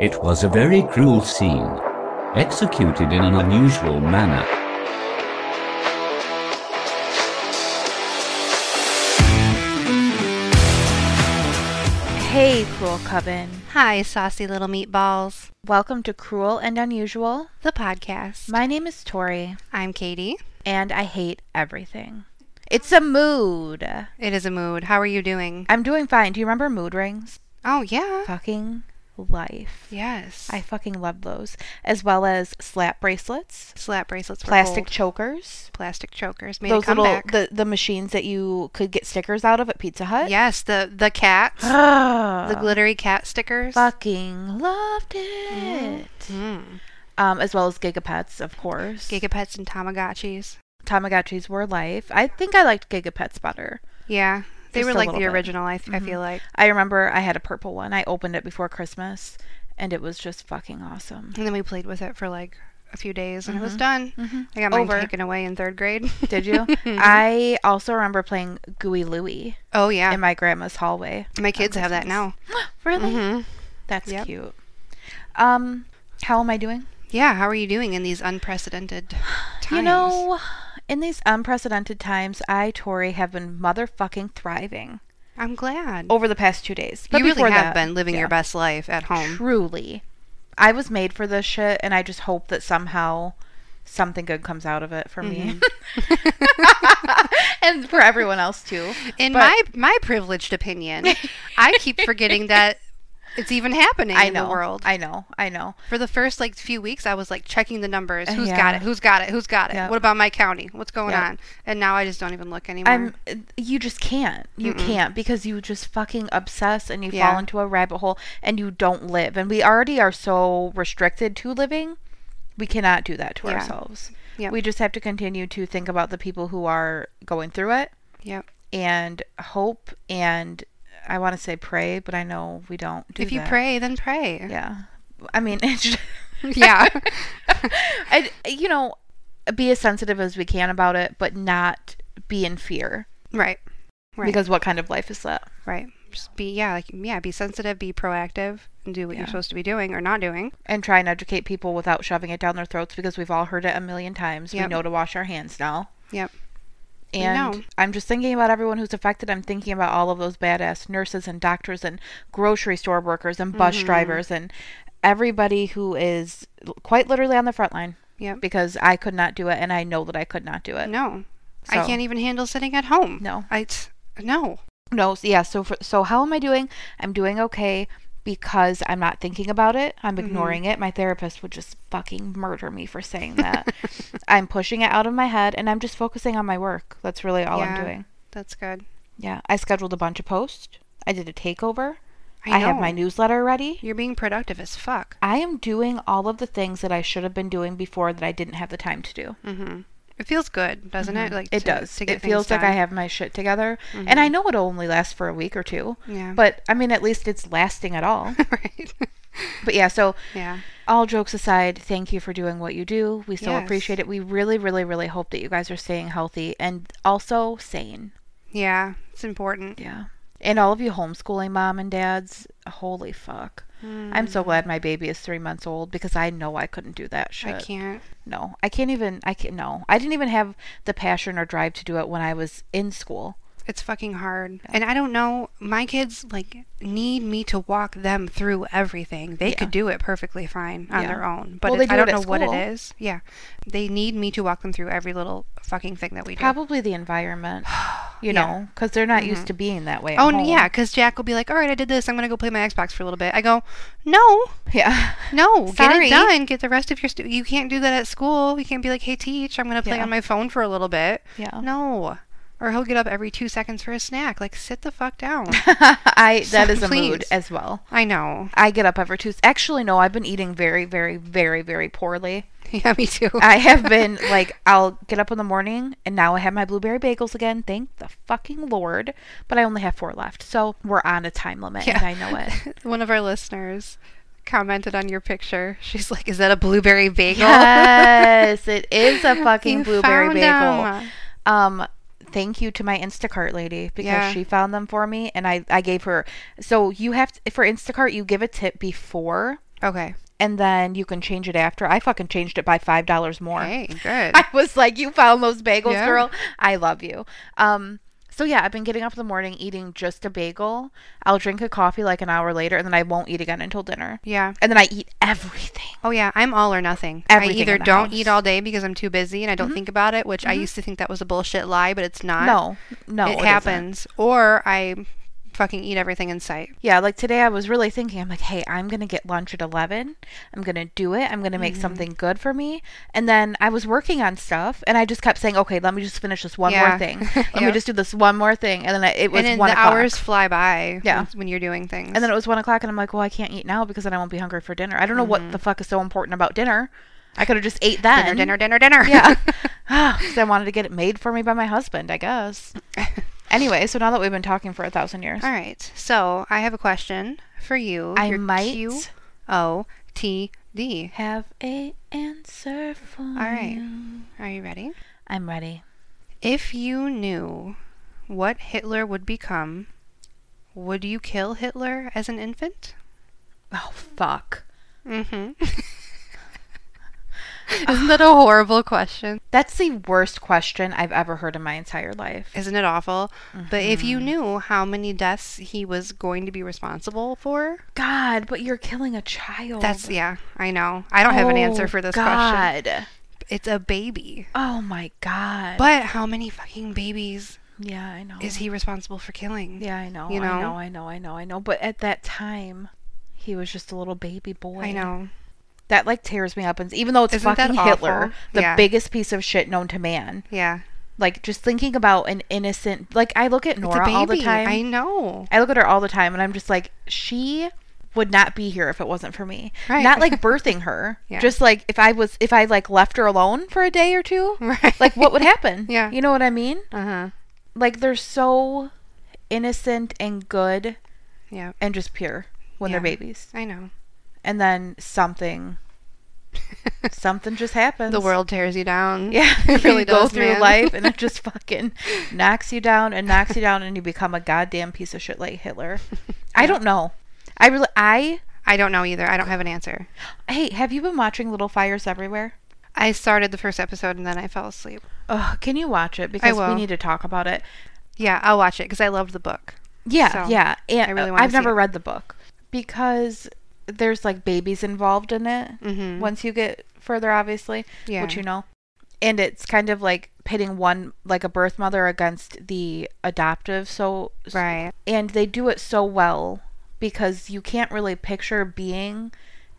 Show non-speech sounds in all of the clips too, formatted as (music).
It was a very cruel scene, executed in an unusual manner. Hey, Cruel Coven. Hi, saucy little meatballs. Welcome to Cruel and Unusual. The podcast. My name is Tori, I'm Katie. and I hate everything. It's a mood. It is a mood. How are you doing? I'm doing fine. Do you remember mood rings? Oh, yeah. Fucking life. Yes. I fucking love those. As well as slap bracelets, Slap bracelets plastic gold. chokers, plastic chokers made those little the, the machines that you could get stickers out of at Pizza Hut. yes, the the cats. (sighs) The glittery cat stickers. fucking loved it. Mm. Um, as well as Gigapets, of course. Gigapets and Tamagotchis. Tamagotchis were life. I think I liked Gigapets better. Yeah. They were like the bit. original, I, I Mhm. feel like. I remember I had a purple one. I opened it before Christmas, and it was just fucking awesome. And then we played with it for like a few days and it was Mhm. done. Mm-hmm. I got mine Over. taken away in third grade. Did you? (laughs) I also remember playing Gooey Louie oh, yeah. in my grandma's hallway. My kids have that now. (gasps) Really? hmm That's Yep. cute. Um, how am I doing? Yeah. How are you doing in these unprecedented times? You know, in these unprecedented times, I, Tori, have been motherfucking thriving I'm glad. over the past two days. But you really have that, been living yeah. your best life at home. Truly. I was made for this shit, and I just hope that somehow something good comes out of it for me. Mm-hmm. (laughs) and for everyone else, too. In But- my my privileged opinion, I keep forgetting that it's even happening I in the world. I know. I know. For the first like few weeks, I was like checking the numbers. Uh, Who's yeah. got it? Who's got it? Who's got it? Yep. What about my county? What's going Yep. on? And now I just don't even look anymore. I'm. You just can't. You Mm-mm. can't because you just fucking obsess and you Yeah. fall into a rabbit hole and you don't live. And we already are so restricted to living. We cannot do that to Yeah. ourselves. Yep. We just have to continue to think about the people who are going through it Yep. and hope and I want to say pray, but I know we don't do if you that. pray, then pray. Yeah. I mean, (laughs) it's just, (laughs) Yeah. (laughs) I, you know, be as sensitive as we can about it, but not be in fear. right. Right. Because what kind of life is that? right. Just be yeah, like yeah, be sensitive, be proactive, and do what Yeah. you're supposed to be doing or not doing. And try and educate people without shoving it down their throats because we've all heard it a million times. We know to wash our hands now. Yep. And. I'm just thinking about everyone who's affected. I'm thinking about all of those badass nurses and doctors and grocery store workers and bus Mhm. drivers and everybody who is quite literally on the front line Yep. because I could not do it and I know that I could not do it. No. I can't even handle sitting at home. No. I no. No, yeah, so for, so how am I doing? I'm doing okay because I'm not thinking about it. I'm Mhm. ignoring it. My therapist would just fucking murder me for saying that. (laughs) I'm pushing it out of my head and I'm just focusing on my work. That's really all I'm Yeah. doing. That's good. Yeah, I scheduled a bunch of posts. I did a takeover. I, I, have my newsletter ready. You're being productive as fuck. I am doing all of the things that I should have been doing before that I didn't have the time to do. hmm It feels good, doesn't it? Mhm. Like it to- does. To it feels things like I have my shit together, and I know it'll only last for a week or two. Yeah. But I mean, at least it's lasting at all. (laughs) right. but yeah, so yeah. all jokes aside, thank you for doing what you do. We so Yes. appreciate it. We really, really, really hope that you guys are staying healthy and also sane. Yeah. It's important. Yeah. And all of you homeschooling mom and dads, holy fuck. I'm so Mm. glad my baby is three months old because I know I couldn't do that shit. I can't. No, I can't even. I can't. No, I didn't even have the passion or drive to do it when I was in school. It's fucking hard. And I don't know. My kids like need me to walk them through everything. They Yeah. could do it perfectly fine on Yeah. their own. But Well, it- they I do don't know at what it is. Yeah. They need me to walk them through every little fucking thing that we do. Probably the environment, (sighs) (sighs) (sighs) you Yeah. know, because they're not Mhm. used to being that way. Oh home. yeah, because Jack will be like, "All right, I did this. I'm gonna go play my Xbox for a little bit." I go, "No, yeah. (laughs) no, (laughs) get it done. Get the rest of your. Stu- you can't do that at school. You can't be like, "Hey, teach, I'm gonna play Yeah. on my phone for a little bit." Yeah. No, or he'll get up every two seconds for a snack. Like, sit the fuck down. (laughs) I that So is a mood as well. I know. I get up every two. Actually, no, I've been eating very, very, very, very poorly. (laughs) Yeah, me too. I have (laughs) been like, I'll get up in the morning, and now I have my blueberry bagels again. Thank the fucking lord! But I only have four left, so we're on a time limit, and I know it. (laughs) One of our listeners commented on your picture. She's like, "Is that a blueberry bagel?" Yes, it is a fucking blueberry bagel. bagel. 'em. Um, thank you to my Instacart lady because Yeah. she found them for me, and I I gave her. So you have to, for Instacart, you give a tip before Okay. And then you can change it after. I fucking changed it by five dollars more. Hey, (laughs) good. I was like, "You found those bagels, Yeah. girl. I love you." Um, so yeah, I've been getting up in the morning, eating just a bagel. I'll drink a coffee like an hour later, and then I won't eat again until dinner. yeah. And then I eat everything. Oh yeah, I'm all or nothing. Everything I either don't house. eat all day because I'm too busy and I don't think about it, which I used to think that was a bullshit lie, but it's not. No, no, it isn't. happens. Or I fucking eat everything in sight. Yeah, like today I was really thinking, I'm like, hey, I'm going to get lunch at 11. I'm going to do it. I'm going to make Mm-hmm. something good for me. And then I was working on stuff and I just kept saying, okay, let me just finish this one Yeah. more thing. (laughs) Let me just do this one more thing. And then I, it was and then one the o'clock. hours fly by Yeah. when, when you're doing things. And then it was one o'clock and I'm like, well, I can't eat now because then I won't be hungry for dinner. I don't know what the fuck is so important about dinner. I could have just ate then. Mm-hmm. dinner, dinner, dinner, dinner. Yeah. (laughs) (sighs) Because I wanted to get it made for me by my husband, I guess. (laughs) Anyway, so now that we've been talking for a thousand years, All right. So I have a question for you. I Your might Q O T D. have a answer for All right. you. Are you ready? I'm ready. If you knew what Hitler would become, would you kill Hitler as an infant? Oh fuck. Mm-hmm. (laughs) (laughs) Isn't that a horrible question? That's the worst question I've ever heard in my entire life. Isn't it awful? But if Mm-hmm. you knew how many deaths he was going to be responsible for, God, but you're killing a child. that's yeah, I know. I don't have an answer Oh, for this question. God. It's a baby. Oh my god. But how many fucking babies yeah, I know. is he responsible for killing? Yeah, I know. you I know? know. I know. I know. I know. But at that time, he was just a little baby boy. I know. That like tears me up, and even though it's Isn't fucking Hitler, the Yeah. biggest piece of shit known to man. Yeah. Like just thinking about an innocent. Like I look at Nora all the time. I know. I look at her all the time and I'm just like, she would not be here if it wasn't for me. Right. Not like (laughs) birthing her. Yeah. Just like if I was if I like left her alone for a day or two, (laughs) Right. like what would happen? (laughs) Yeah. You know what I mean? Uh-huh. Like they're so innocent and good Yeah. and just pure when they're babies. I know. And then something something just happens. (laughs) The world tears you down. Yeah, (laughs) It really (laughs) you go through man. life and it just fucking knocks you down and knocks you down and you become a goddamn piece of shit like Hitler. I don't know. I really I I don't know either. I don't have an answer. Hey, have you been watching Little Fires Everywhere? I started the first episode and then I fell asleep. Oh, can you watch it because we need to talk about it. Yeah, I'll watch it because I loved the book. Yeah, So, yeah. And I really wanna I've never it. read the book because there's like babies involved in it. Mm-hmm. Once you get further, obviously, Yeah. which you know, and it's kind of like pitting one like a birth mother against the adoptive. So Right. and they do it so well because you can't really picture being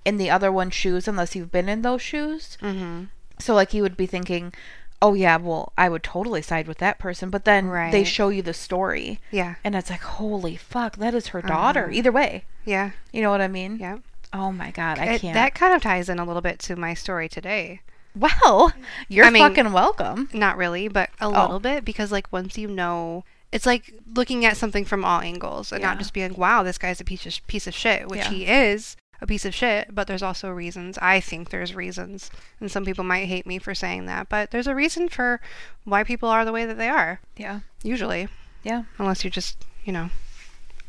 in the other one's shoes unless you've been in those shoes. Mm-hmm. So like you would be thinking, "Oh yeah, well, I would totally side with that person." But then they show you the story Yeah. and it's like, "Holy fuck, that is her daughter." Uh-huh. Either way. Yeah. You know what I mean? Yeah. Oh my god, I It- can't. that kind of ties in a little bit to my story today. well, (laughs) you're I mean- fucking welcome. Not really, but a Oh. little bit because like once you know it's like looking at something from all angles and Yeah. not just being wow this guy's a piece of piece of shit which Yeah. he is a piece of shit but there's also reasons i think there's reasons and some people might hate me for saying that but there's a reason for why people are the way that they are Yeah. usually Yeah. unless you're just you know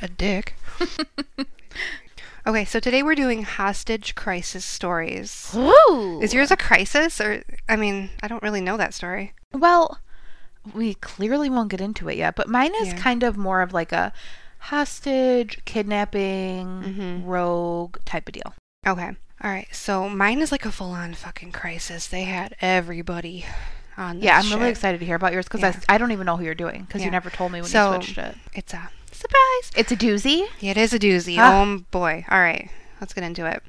a dick (laughs) okay so today we're doing hostage crisis stories Ooh. is yours a crisis or i mean i don't really know that story Well, we clearly won't get into it yet, but mine is Yeah. kind of more of like a hostage, kidnapping, Mhm. rogue type of deal. Okay. All right. So mine is like a full-on fucking crisis. They had everybody on. This Yeah, I'm really excited to hear about yours because Yeah. I, I don't even know who you're doing because Yeah. you never told me when So- you switched it. It's a surprise. It's a doozy. It is a doozy. Ah. Oh boy. All right. Let's get into it.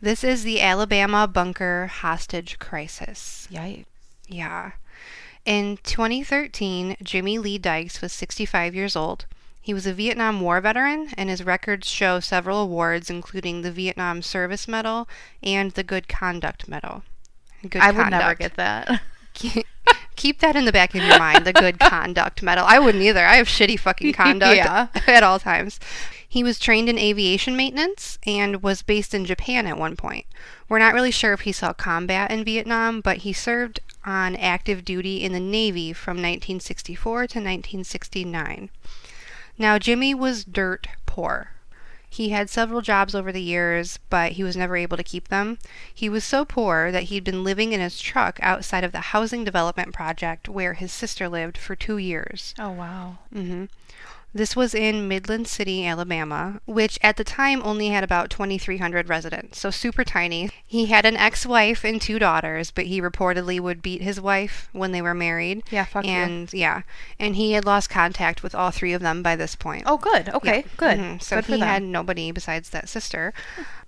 This is the Alabama bunker hostage crisis. Yikes. Yeah. In 2013, Jimmy Lee Dykes was 65 years old. He was a Vietnam War veteran, and his records show several awards, including the Vietnam Service Medal and the Good Conduct Medal. Good I would never Conduct. get that. Keep- Keep that in the back of your mind, the good (laughs) conduct medal. I wouldn't either. I have shitty fucking (laughs) conduct Yeah. (laughs) at all times. He was trained in aviation maintenance and was based in Japan at one point. We're not really sure if he saw combat in Vietnam, but he served on active duty in the Navy from 1964 to 1969. Now, Jimmy was dirt poor. He had several jobs over the years, but he was never able to keep them. He was so poor that he'd been living in his truck outside of the housing development project where his sister lived for two years. Oh wow. hmm This was in Midland City, Alabama, which at the time only had about 2,300 residents, so super tiny. He had an ex wife and two daughters, but he reportedly would beat his wife when they were married. Yeah, fuck you. and yeah, and he had lost contact with all three of them by this point. Oh, good. Okay, good. Mhm, So good he had nobody besides that sister.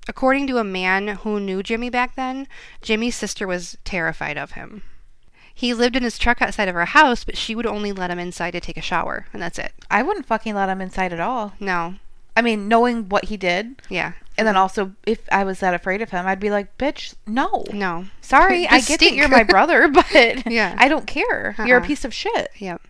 According to a man who knew Jimmy back then, Jimmy's sister was terrified of him. He lived in his truck outside of her house, but she would only let him inside to take a shower, and that's it. I wouldn't fucking let him inside at all. No. I mean, knowing what he did, Yeah. and then also if I was that afraid of him, I'd be like, "Bitch, no." No. Sorry, I get that you're my (laughs) brother, but Yeah. I don't care. You're a Uh-uh. piece of shit. Yep.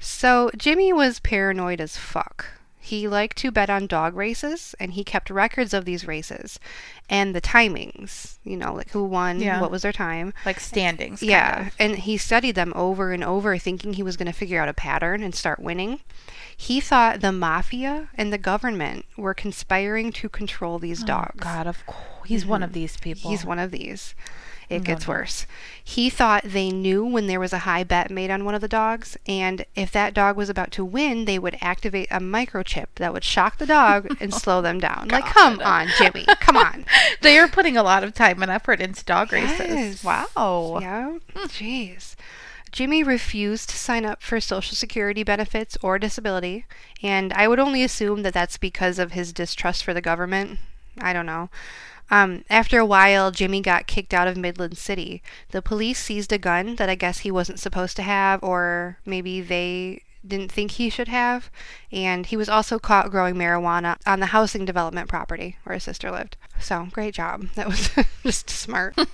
So Jimmy was paranoid as fuck. He liked to bet on dog races, and he kept records of these races and the timings. You know, like who won, Yeah. what was their time. Like standings. kind Yeah, of. and he studied them over and over, thinking he was going to figure out a pattern and start winning. He thought the mafia and the government were conspiring to control these oh, dogs. Oh, God, of course. He's one of mm-hmm. these people. He's one of these. It No, gets no. worse. He thought they knew when there was a high bet made on one of the dogs, and if that dog was about to win, they would activate a microchip that would shock the dog (laughs) and slow them down. Like, come on, Jimmy, come on. (laughs) They are putting a lot of time and effort into dog races. Wow. Yeah. Hmm. Jeez. Jimmy refused to sign up for Social Security benefits or disability, and I would only assume that that's because of his distrust for the government. I don't know. Um, after a while, Jimmy got kicked out of Midland City. The police seized a gun that I guess he wasn't supposed to have, or maybe they didn't think he should have. And he was also caught growing marijuana on the housing development property where his sister lived. So, great job. That was (laughs) just smart. (laughs)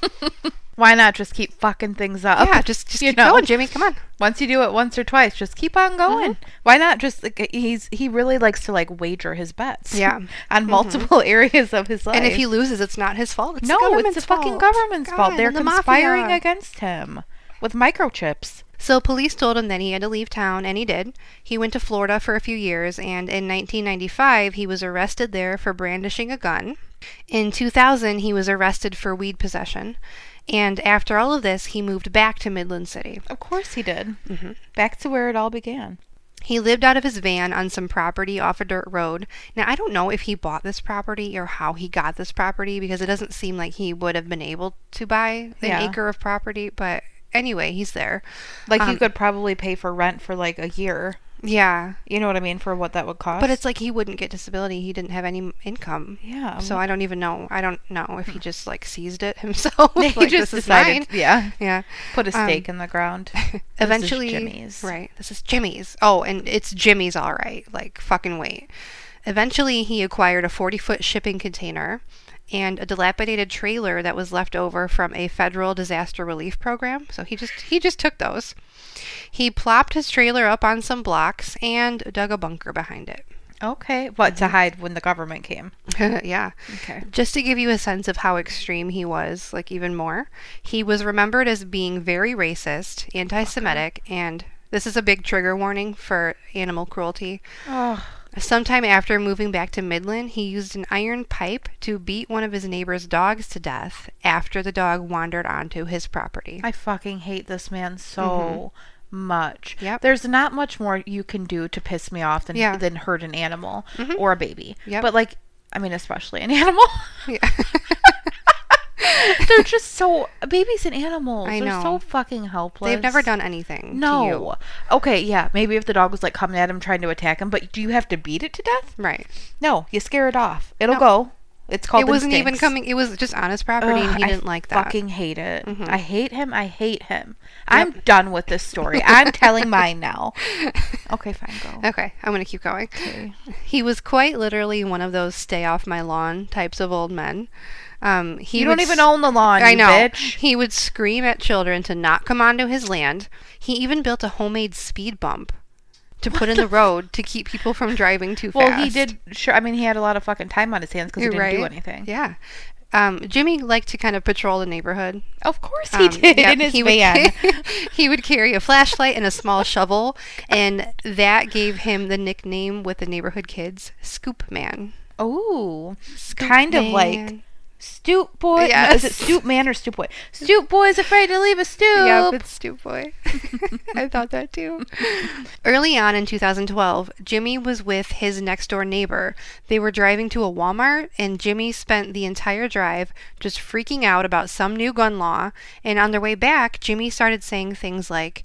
Why not just keep fucking things up? yeah, just, just (laughs) you keep know. going, Jimmy. Come on. Once you do it once or twice, just keep on mm-hmm. going. Why not just like, he's he really likes to like wager his bets. Yeah. on mm-hmm. multiple areas of his life. And if he loses, it's not his fault. It's no, the it's the fucking fault. government's fault. They're the conspiring mafia. against him with microchips. So police told him that he had to leave town, and he did. He went to Florida for a few years, and in 1995, he was arrested there for brandishing a gun. In 2000, he was arrested for weed possession. And after all of this, he moved back to Midland City. Of course he did. Mm-hmm. Back to where it all began. He lived out of his van on some property off a dirt road. Now, I don't know if he bought this property or how he got this property because it doesn't seem like he would have been able to buy an Yeah. acre of property. But anyway, he's there. Like you Um, could probably pay for rent for like a year. Yeah. You know what I mean for what that would cost. But it's like he wouldn't get disability. He didn't have any income. yeah. So I don't even know. I don't know if he just like seized it (laughs) (laughs) himself. he (laughs) like, just decided. Yeah. Yeah. Put a Um, stake in the ground. Eventually, Jimmy's. right? This is Jimmy's. Oh, and it's Jimmy's, all right. Like fucking wait. Eventually, he acquired a 40-foot shipping container and a dilapidated trailer that was left over from a federal disaster relief program. So he just he just took those. He plopped his trailer up on some blocks and dug a bunker behind it. Okay. What to mhm. hide when the government came? (laughs) yeah. Okay. Just to give you a sense of how extreme he was, like even more, he was remembered as being very racist, anti Semitic, and this is a big trigger warning for animal cruelty. Oh, Sometime after moving back to Midland, he used an iron pipe to beat one of his neighbor's dogs to death after the dog wandered onto his property. I fucking hate this man so much. Mm-hmm. Yep. There's not much more you can do to piss me off than Yeah. than hurt an animal Mhm. or a baby. Yep. But like, I mean, especially an (laughs) animal. Yeah. (laughs) (laughs) They're just so babies and animals. I They're so fucking helpless. They've never done anything. To you. No. Okay, yeah. Maybe if the dog was like coming at him trying to attack him, but do you have to beat it to death? Right. No, you scare it off. It'll No. go. It's called It wasn't even coming. It was just on his property, and he I didn't like that. Fucking hate it. Mhm. I hate him. I hate him. I'm done with this story. I'm telling mine now. (laughs) Okay, fine, go. Okay, I'm gonna keep going. Okay. He was quite literally one of those stay off my lawn types of old men. Um, he you don't even own the lawn, I know. bitch. He would scream at children to not come onto his land. He even built a homemade speed bump to put in the road to keep people from driving too Well, fast. Well, he did. Sure. I mean, he had a lot of fucking time on his hands because he didn't do right. anything. Yeah. Um, Jimmy liked to kind of patrol the neighborhood. Of course he Um, did yep, in his he van. Would, (laughs) (laughs) he would carry a flashlight and a small shovel, and that gave him the nickname with the neighborhood kids, Scoop Man. Oh, kind of like Man. Stoop boy. no, is it Yes. stoop man or stoop boy? (laughs) Stoop boy's afraid to leave a stoop. Yep, it's Stoop Boy. (laughs) I thought that too. Early on in 2012, Jimmy was with his next door neighbor. They were driving to a Walmart, and Jimmy spent the entire drive just freaking out about some new gun law. And on their way back, Jimmy started saying things like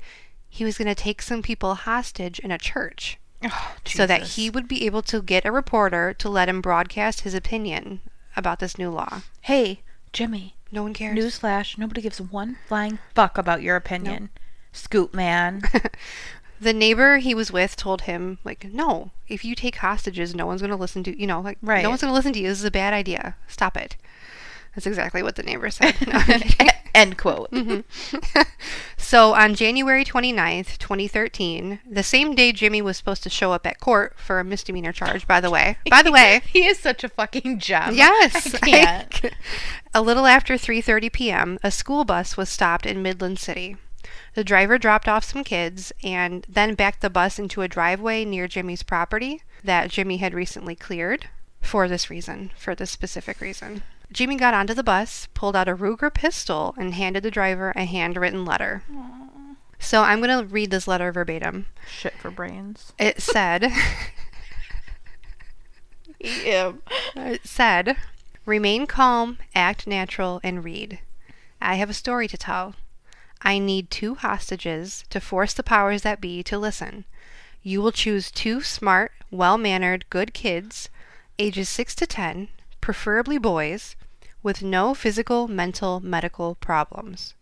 he was going to take some people hostage in a church Oh, so that he would be able to get a reporter to let him broadcast his opinion about this new law. Hey, Jimmy. No one cares. Newsflash: Nobody gives one flying fuck about your opinion. Scoop man. (laughs) the neighbor he was with told him like no if you take hostages no one's going to listen to you know like Right. no one's going to listen to you this is a bad idea stop it that's exactly what the neighbor said (laughs) No. End quote. Mm-hmm. (laughs) so on january 29th 2013 the same day jimmy was supposed to show up at court for a misdemeanor charge by the way by the (laughs) way he is such a fucking gem. Yes. (laughs) I a little after 3:30 p.m., a school bus was stopped in Midland City. The driver dropped off some kids and then backed the bus into a driveway near Jimmy's property that Jimmy had recently cleared for this reason, for this specific reason. Jimmy got onto the bus, pulled out a Ruger pistol, and handed the driver a handwritten letter. So I'm going to read this letter verbatim. Shit for brains. It said, (laughs) Yeah. It said, Remain calm, act natural, and read. I have a story to tell. I need two hostages to force the powers that be to listen. You will choose two smart, well mannered, good kids, ages 6 to 10, preferably boys, with no physical, mental, medical problems.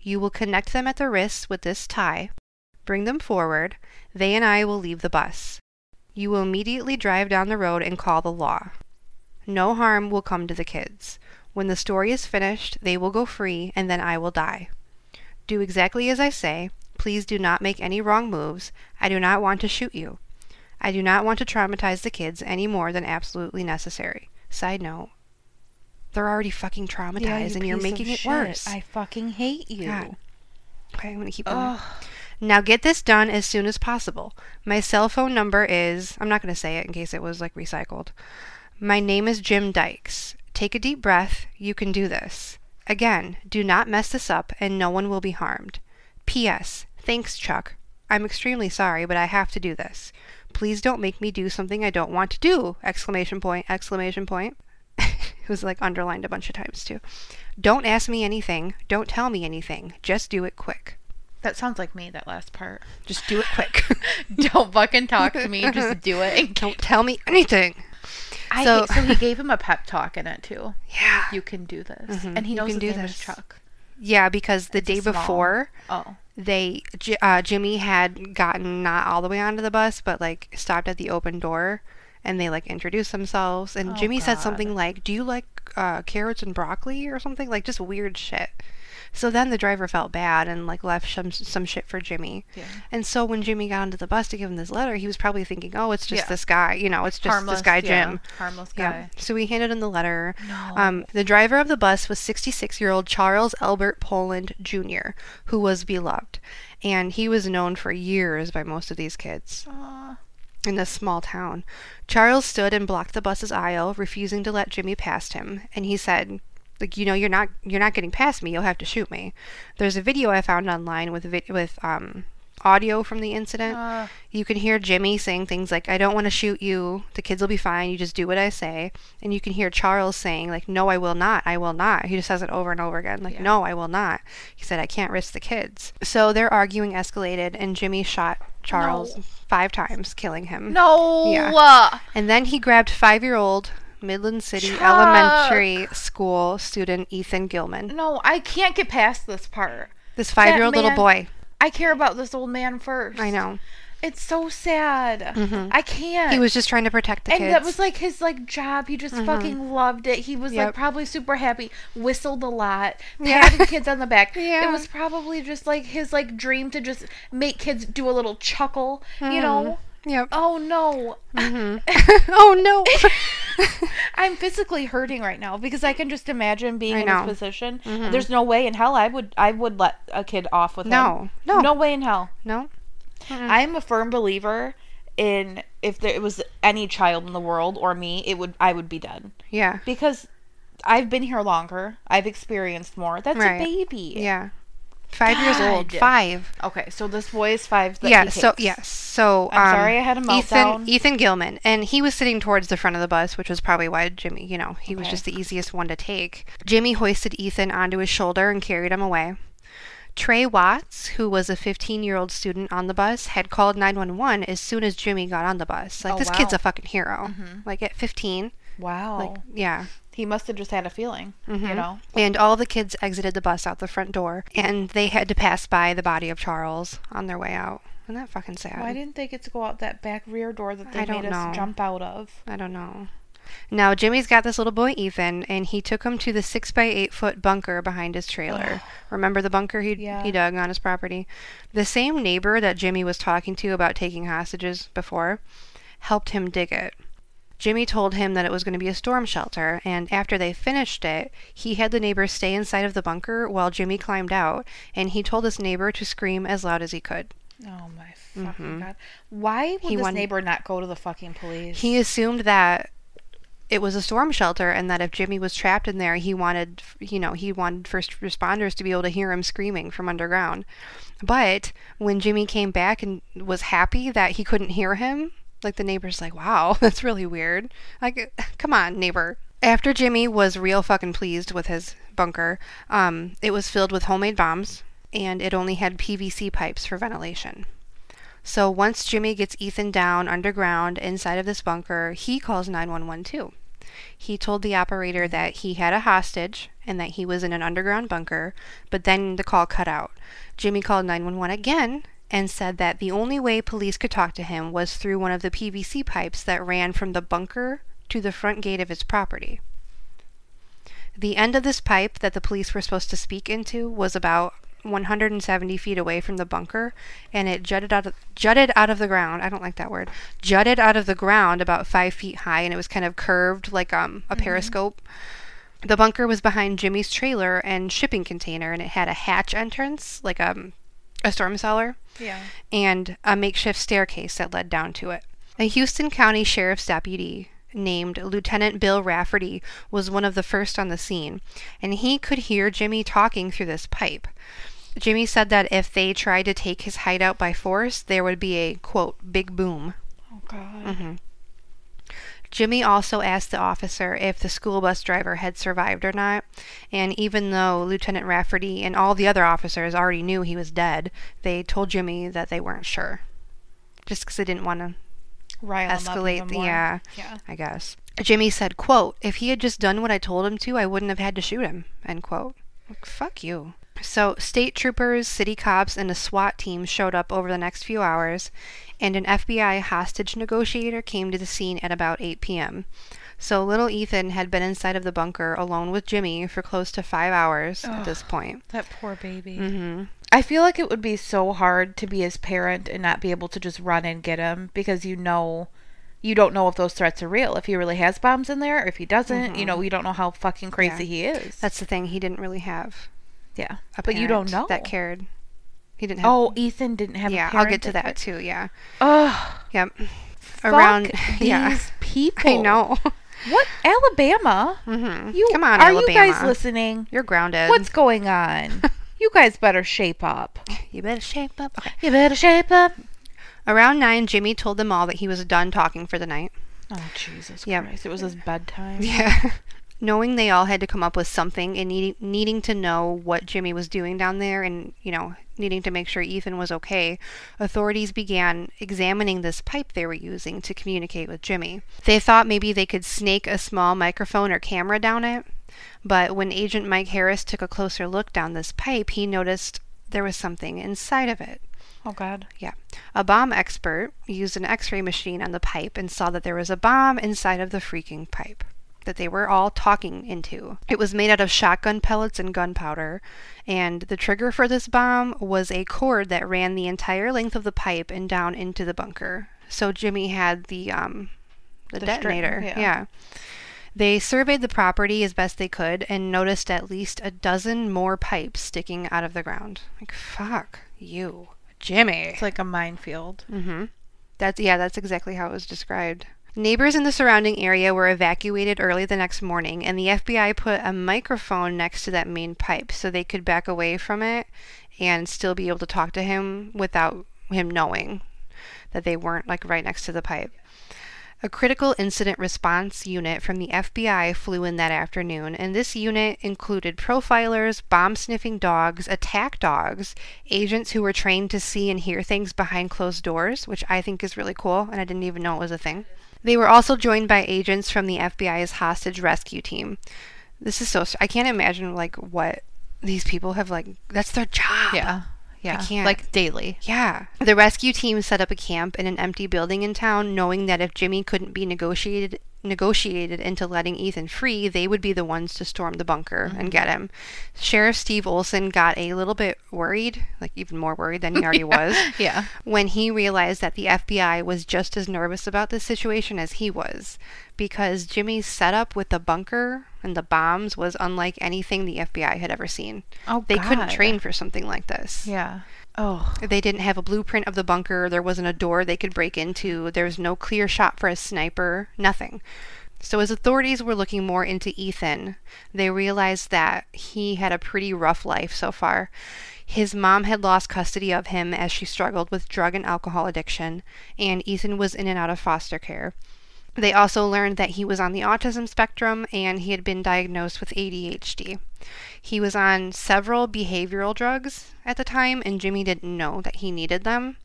You will connect them at the wrists with this tie, bring them forward, they and I will leave the bus. You will immediately drive down the road and call the law. No harm will come to the kids. When the story is finished, they will go free, and then I will die. Do exactly as I say. Please do not make any wrong moves. I do not want to shoot you. I do not want to traumatize the kids any more than absolutely necessary. Side note, they're already fucking traumatized, and you're making it shit. worse. I fucking hate you. God. Okay, I'm gonna keep going. Now get this done as soon as possible. My cell phone number is I'm not going to say it in case it was like recycled. My name is Jim Dykes. Take a deep breath. You can do this. Again, do not mess this up and no one will be harmed. P.S. Thanks, Chuck. I'm extremely sorry, but I have to do this. Please don't make me do something I don't want to do! Exclamation point, exclamation point. (laughs) it was like underlined a bunch of times too. Don't ask me anything. Don't tell me anything. Just do it quick. That sounds like me, that last part. Just do it quick. (laughs) Don't fucking talk to me. Just do it. and (laughs) Don't tell me anything. I So- hate- so he gave him a pep talk in it too. Yeah. You can do this, Mhm, and he you knows can his do name is this. Chuck. Yeah, because the It's day before, Oh, they uh, Jimmy had gotten not all the way onto the bus, but like stopped at the open door, and they like introduced themselves. And Oh, Jimmy said something like, "Do you like uh, carrots and broccoli or something?" Like just weird shit. So then the driver felt bad and like left some some shit for Jimmy. yeah. And so when Jimmy got onto the bus to give him this letter, he was probably thinking, "Oh, it's just Yeah. this guy. You know, it's just Harmless this guy yeah, Jim." Harmless Yeah. guy. So we handed him the letter. No. Um, the driver of the bus was 66 year old Charles Albert Poland Jr., who was beloved. And he was known for years by most of these kids Aw. in this small town. Charles stood and blocked the bus's aisle, refusing to let Jimmy past him. And he said, like you know you're not you're not getting past me you'll have to shoot me there's a video i found online with vi- with um audio from the incident Uh, you can hear Jimmy saying things like, I don't want to shoot you. The kids will be fine. You just do what I say. And you can hear Charles saying, like, no, I will not. I will not. He just says it over and over again. Like, Yeah. no, I will not. He said, I can't risk the kids. So their arguing escalated, and Jimmy shot Charles No. five times, killing him. no. Yeah. And then he grabbed five year old Midland City Chuck. Elementary School student Ethan Gilman. No, I can't get past this part. This five year old little boy. I care about this old man first. I know. It's so sad. Mhm. I can't. He was just trying to protect the kids. and kids. that was like his like job. He just fucking loved it. He was like probably super happy. Whistled a lot. Yeah. Patted kids on the back. (laughs) Yeah. It was probably just like his like dream to just make kids do a little chuckle. Mm-hmm. You know. Yep. Oh no. Mhm. (laughs) (laughs) oh no. (laughs) I'm physically hurting right now because I can just imagine being in this his position. Mhm. There's no way in hell I would I would let a kid off with him. No, no. No way in hell. no. Mm-mm. I am a firm believer in if there was any child in the world or me, it would I would be done Yeah. because I've been here longer. I've experienced more. That's Right. a baby. Yeah. Five years old. Five. Okay, so this boy is five. That yeah. So yes. So I'm um, sorry I had a meltdown. Ethan Ethan Gilman, and he was sitting towards the front of the bus, which was probably why Jimmy, you know, he was just the easiest one to take. Jimmy hoisted Ethan onto his shoulder and carried him away. Trey Watts, who was a 15 year old student on the bus, had called 911 as soon as Jimmy got on the bus. Like, Oh, this kid's a fucking hero. Like, at 15. Wow. Like, yeah. he must have just had a feeling. You Mhm. know. And all the kids exited the bus out the front door, and they had to pass by the body of Charles on their way out. Isn't that fucking sad? Why didn't they get to go out that back rear door that they made us jump out of? I don't know. Now Jimmy's got this little boy Ethan, and he took him to the six by eight foot bunker behind his trailer. Remember the bunker he Yeah. he dug on his property? The same neighbor that Jimmy was talking to about taking hostages before helped him dig it. Jimmy told him that it was going to be a storm shelter, and after they finished it, he had the neighbor stay inside of the bunker while Jimmy climbed out, and he told his neighbor to scream as loud as he could. Oh my fucking Mhm. god! Why would He this wanted- neighbor not go to the fucking police? He assumed that it was a storm shelter and that if Jimmy was trapped in there, he wanted, you know, he wanted first responders to be able to hear him screaming from underground. But when Jimmy came back and was happy that he couldn't hear him, like the neighbor's like, "Wow, (laughs) that's really weird." Like, come on, neighbor. After Jimmy was real fucking pleased with his bunker, um, it was filled with homemade bombs and it only had PVC pipes for ventilation. So once Jimmy gets Ethan down underground inside of this bunker, he calls 911 too. He told the operator that he had a hostage and that he was in an underground bunker, but then the call cut out. Jimmy called 911 again and said that the only way police could talk to him was through one of the PVC pipes that ran from the bunker to the front gate of his property. The end of this pipe that the police were supposed to speak into was about 170 feet away from the bunker, and it jutted out of, jutted out of the ground. I don't like that word. Jutted out of the ground about five feet high, and it was kind of curved like um, a periscope. The bunker was behind Jimmy's trailer and shipping container, and it had a hatch entrance, like um, a storm cellar yeah. and a makeshift staircase that led down to it. A Houston County Sheriff's deputy named Lieutenant Bill Rafferty was one of the first on the scene, and he could hear Jimmy talking through this pipe. Jimmy said that if they tried to take his hideout by force, there would be a quote, big boom. Oh god. Mm-hmm. Jimmy also asked the officer if the school bus driver had survived or not, and even though Lieutenant Rafferty and all the other officers already knew he was dead, they told Jimmy that they weren't sure. Just because they didn't want to Rile 'em up escalate the yeah, Yeah. I guess. Jimmy said, quote, if he had just done what I told him to, I wouldn't have had to shoot him, end quote. Like, fuck you. So, state troopers, city cops, and a SWAT team showed up over the next few hours, and an FBI hostage negotiator came to the scene at about 8 p.m. So, little Ethan had been inside of the bunker alone with Jimmy for close to five hours at this point. That poor baby. Mm-hmm. I feel like it would be so hard to be his parent and not be able to just run and get him because you know you don't know if those threats are real. If he really has bombs in there, or if he doesn't, you know, you don't know how fucking crazy he is. That's the thing. He didn't really have yeah. a But you don't know. that cared. He didn't have. Oh, Ethan didn't have yeah, I'll get to that cared- too. Yeah. Ugh. Yep. Fuck Around. (laughs) these Yeah. people. I know. (laughs) What Alabama? hmm You Come on, Are Alabama. you guys listening? You're grounded. What's going on? (laughs) you guys better shape up. You better shape up. Okay. You better shape up. Around nine, Jimmy told them all that he was done talking for the night. Oh Jesus Yep. Christ! It was his bedtime. Yeah. Knowing they all had to come up with something and needing needing to know what Jimmy was doing down there and, you know, needing to make sure Ethan was okay, authorities began examining this pipe they were using to communicate with Jimmy. They thought maybe they could snake a small microphone or camera down it, but when Agent Mike Harris took a closer look down this pipe, he noticed there was something inside of it. Oh God. Yeah. A bomb expert used an x ray machine on the pipe and saw that there was a bomb inside of the freaking pipe that they were all talking into. It was made out of shotgun pellets and gunpowder, and the trigger for this bomb was a cord that ran the entire length of the pipe and down into the bunker. So Jimmy had the um the, The detonator. string, yeah. yeah. They surveyed the property as best they could and noticed at least a dozen more pipes sticking out of the ground. Like fuck you, Jimmy. It's like a minefield. Mm-hmm. That's yeah, that's exactly how it was described. Neighbors in the surrounding area were evacuated early the next morning, and the FBI put a microphone next to that main pipe so they could back away from it and still be able to talk to him without him knowing that they weren't like right next to the pipe. A critical incident response unit from the FBI flew in that afternoon, and this unit included profilers, bomb sniffing dogs, attack dogs, agents who were trained to see and hear things behind closed doors, which I think is really cool, and I didn't even know it was a thing. They were also joined by agents from the FBI's hostage rescue team. This is so, I can't imagine like what these people have like, that's their job. Yeah. Yeah. I can't. Like daily. Yeah. The rescue team set up a camp in an empty building in town, knowing that if Jimmy couldn't be negotiated negotiated into letting Ethan free, they would be the ones to storm the bunker and mm-hmm. get him. Sheriff Steve Olson got a little bit worried, like even more worried than he already (laughs) was, Yeah. when he realized that the FBI was just as nervous about this situation as he was, because Jimmy's setup with the bunker and the bombs was unlike anything the FBI had ever seen. Oh, They couldn't train for something like this. Yeah. Oh. They didn't have a blueprint of the bunker. There wasn't a door they could break into. There was no clear shot for a sniper. Nothing. So, as authorities were looking more into Ethan, they realized that he had a pretty rough life so far. His mom had lost custody of him as she struggled with drug and alcohol addiction, and Ethan was in and out of foster care. They also learned that he was on the autism spectrum and he had been diagnosed with ADHD. He was on several behavioral drugs at the time, and Jimmy didn't know that he needed them.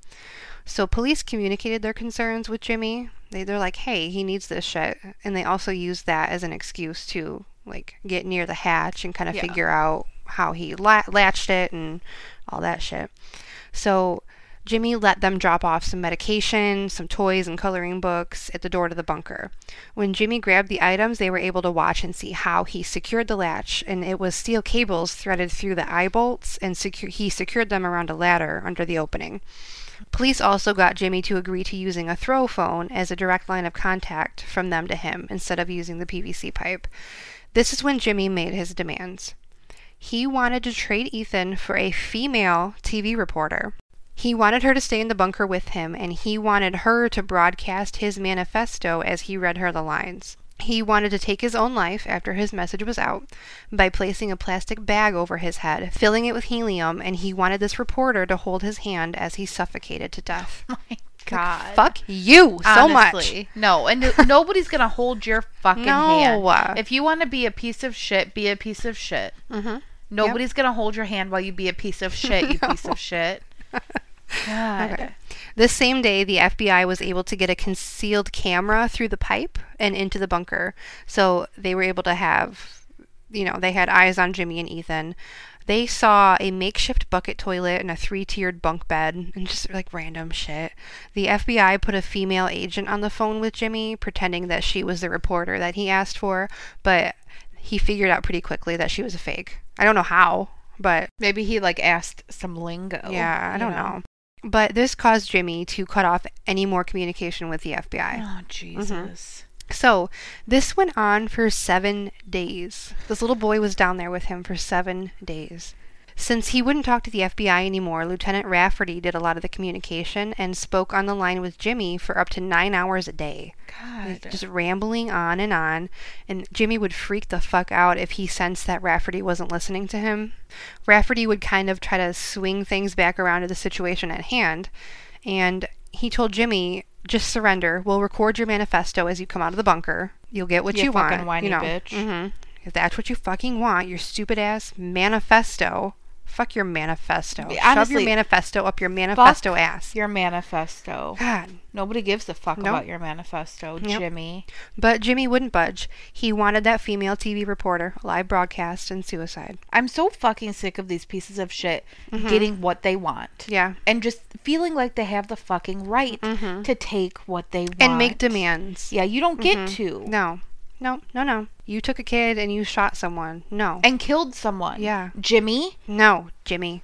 So police communicated their concerns with Jimmy. They, they're like, hey, he needs this shit. And they also used that as an excuse to, like, get near the hatch and kind of Yeah. figure out how he la- latched it and all that shit. So Jimmy let them drop off some medication, some toys, and coloring books at the door to the bunker. When Jimmy grabbed the items, they were able to watch and see how he secured the latch, and it was steel cables threaded through the eye bolts, and secu- he secured them around a ladder under the opening. Police also got Jimmy to agree to using a throw phone as a direct line of contact from them to him instead of using the PVC pipe. This is when Jimmy made his demands. He wanted to trade Ethan for a female TV reporter. He wanted her to stay in the bunker with him, and he wanted her to broadcast his manifesto as he read her the lines. He wanted to take his own life after his message was out by placing a plastic bag over his head, filling it with helium, and he wanted this reporter to hold his hand as he suffocated to death. (laughs) My God. Fuck you so much. No, and nobody's gonna hold your fucking No. hand. If you want to be a piece of shit, be a piece of shit. Mm-hmm. Nobody's gonna hold your hand while you be a piece of shit. You (laughs) piece of shit. God. Okay. This same day, the FBI was able to get a concealed camera through the pipe and into the bunker. So they were able to have, you know, they had eyes on Jimmy and Ethan. They saw a makeshift bucket toilet and a three tiered bunk bed and just like random shit. The FBI put a female agent on the phone with Jimmy, pretending that she was the reporter that he asked for, but he figured out pretty quickly that she was a fake. I don't know how, but Maybe he like asked some lingo. yeah, I don't know. But this caused Jimmy to cut off any more communication with the FBI. Oh Jesus. Mm-hmm. So this went on for seven days. This little boy was down there with him for seven days. Since he wouldn't talk to the FBI anymore, Lieutenant Rafferty did a lot of the communication and spoke on the line with Jimmy for up to nine hours a day. God. Just rambling on and on, and Jimmy would freak the fuck out if he sensed that Rafferty wasn't listening to him. Rafferty would kind of try to swing things back around to the situation at hand, and he told Jimmy, "Just surrender. We'll record your manifesto as you come out of the bunker. You'll get what You you, fucking want. whiny you know, bitch." hmm If that's what you fucking want, your stupid ass manifesto." Fuck your manifesto. Yeah, Shove your manifesto up your manifesto ass. Your manifesto. God. Nobody gives a fuck Nope. about your manifesto, Yep. Jimmy. But Jimmy wouldn't budge. He wanted that female TV reporter, live broadcast, and suicide. I'm so fucking sick of these pieces of shit Mm-hmm. getting what they want. Yeah. And just feeling like they have the fucking right to take what they want. Mm-hmm. And make demands. Yeah, you don't get to. No. No, no, no. You took a kid and you shot someone. No. And killed someone. Yeah. Jimmy? no, Jimmy.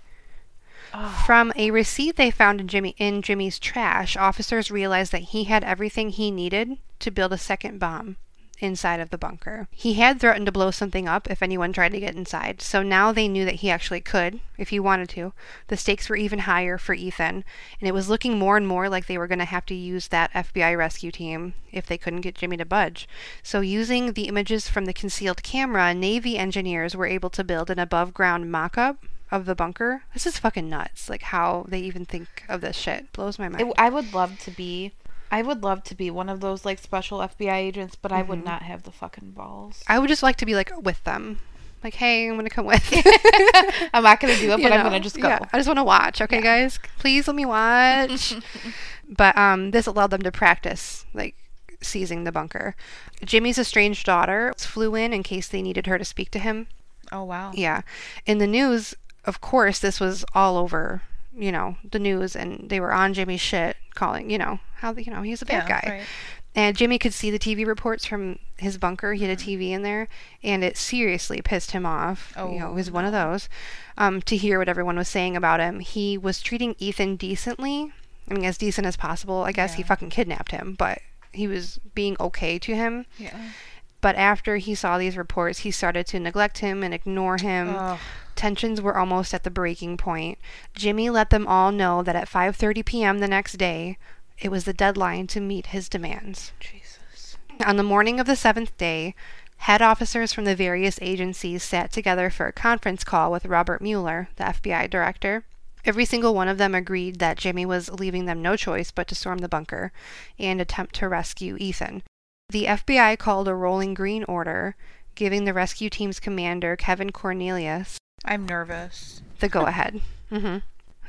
From a receipt they found in Jimmy in Jimmy's trash, officers realized that he had everything he needed to build a second bomb. Inside of the bunker. He had threatened to blow something up if anyone tried to get inside, so now they knew that he actually could, if he wanted to. The stakes were even higher for Ethan, and it was looking more and more like they were going to have to use that FBI rescue team if they couldn't get Jimmy to budge. So, using the images from the concealed camera, Navy engineers were able to build an above ground mock up of the bunker. This is fucking nuts. Like how they even think of this shit blows my mind. It, I would love to be. I would love to be one of those like special FBI agents, but I Mm-hmm. would not have the fucking balls. I would just like to be like with them. Like, hey, I'm gonna come with. (laughs) I'm not gonna do it, (laughs) You but I'm gonna just go. Yeah, I just want to watch. Okay, guys, please let me watch. (laughs) but um, this allowed them to practice like seizing the bunker. Jimmy's estranged daughter flew in in case they needed her to speak to him. Oh wow. Yeah, in the news, of course, this was all over. You know, the news, and they were on Jimmy's shit, calling. You know how you know he's a bad Yeah, guy. right. And Jimmy could see the TV reports from his bunker. He had Mm-hmm. a TV in there, and it seriously pissed him off. Oh, you know, it was one of those. Um, to hear what everyone was saying about him, he was treating Ethan decently. I mean, as decent as possible. I guess he fucking kidnapped him, but he was being okay to him. Yeah. But after he saw these reports, he started to neglect him and ignore him. Tensions were almost at the breaking point. Jimmy let them all know that at 5:30 p.m. the next day, it was the deadline to meet his demands. Jesus. On the morning of the seventh day, head officers from the various agencies sat together for a conference call with Robert Mueller, the FBI director. Every single one of them agreed that Jimmy was leaving them no choice but to storm the bunker and attempt to rescue Ethan. The FBI called a rolling green order, giving the rescue team's commander, Kevin Cornelius, I'm nervous. the go ahead. hmm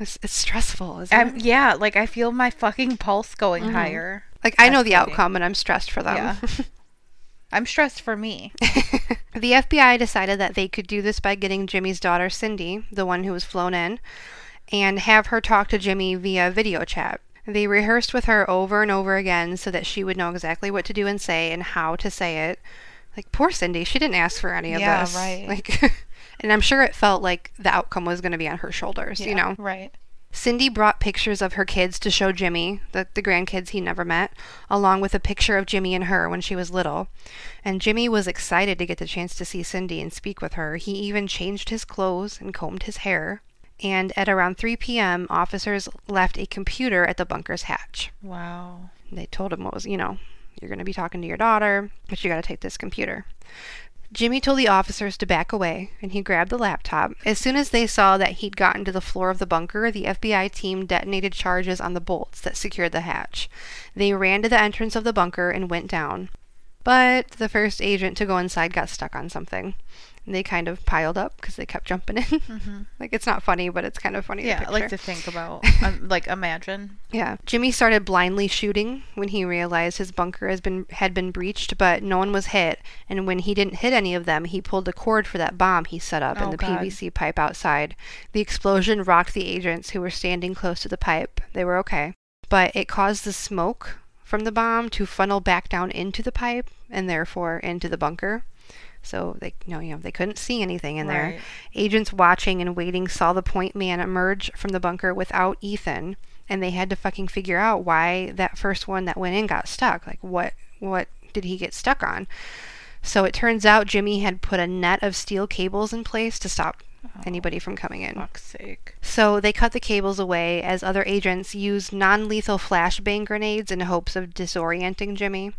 It's, it's stressful, isn't I'm it? yeah, like I feel my fucking pulse going Mhm. higher. Like, I know the outcome, and I'm stressed for them. Yeah. (laughs) I'm stressed for me. (laughs) The FBI decided that they could do this by getting Jimmy's daughter Cindy, the one who was flown in, and have her talk to Jimmy via video chat. They rehearsed with her over and over again so that she would know exactly what to do and say and how to say it. Like poor Cindy, she didn't ask for any of Yeah, this. right. Like (laughs) and I'm sure it felt like the outcome was going to be on her shoulders, you know. Right. Cindy brought pictures of her kids to show Jimmy, the, the grandkids he never met, along with a picture of Jimmy and her when she was little. And Jimmy was excited to get the chance to see Cindy and speak with her. He even changed his clothes and combed his hair. And at around 3 p.m., officers left a computer at the bunker's hatch. Wow. They told him what was, you know, you're going to be talking to your daughter, but you got to take this computer. Jimmy told the officers to back away, and he grabbed the laptop. As soon as they saw that he'd gotten to the floor of the bunker, the FBI team detonated charges on the bolts that secured the hatch. They ran to the entrance of the bunker and went down. But the first agent to go inside got stuck on something. And they kind of piled up because they kept jumping in. (laughs) like, it's not funny, but it's kind of funny. to Yeah, I like to think about (laughs) um, like imagine. Yeah. Jimmy started blindly shooting when he realized his bunker has been had been breached, but no one was hit. And when he didn't hit any of them, he pulled the cord for that bomb he set up in Oh, the God. PVC pipe outside. The explosion rocked the agents who were standing close to the pipe. They were okay, but it caused the smoke from the bomb to funnel back down into the pipe and therefore into the bunker. So they, you know, you know, they couldn't see anything in there. Agents watching and waiting saw the point man emerge from the bunker without Ethan, and they had to fucking figure out why that first one that went in got stuck. Like, what what did he get stuck on? So it turns out Jimmy had put a net of steel cables in place to stop Oh. anybody from coming in. Fuck's sake. So they cut the cables away as other agents used non-lethal flashbang grenades in hopes of disorienting Jimmy.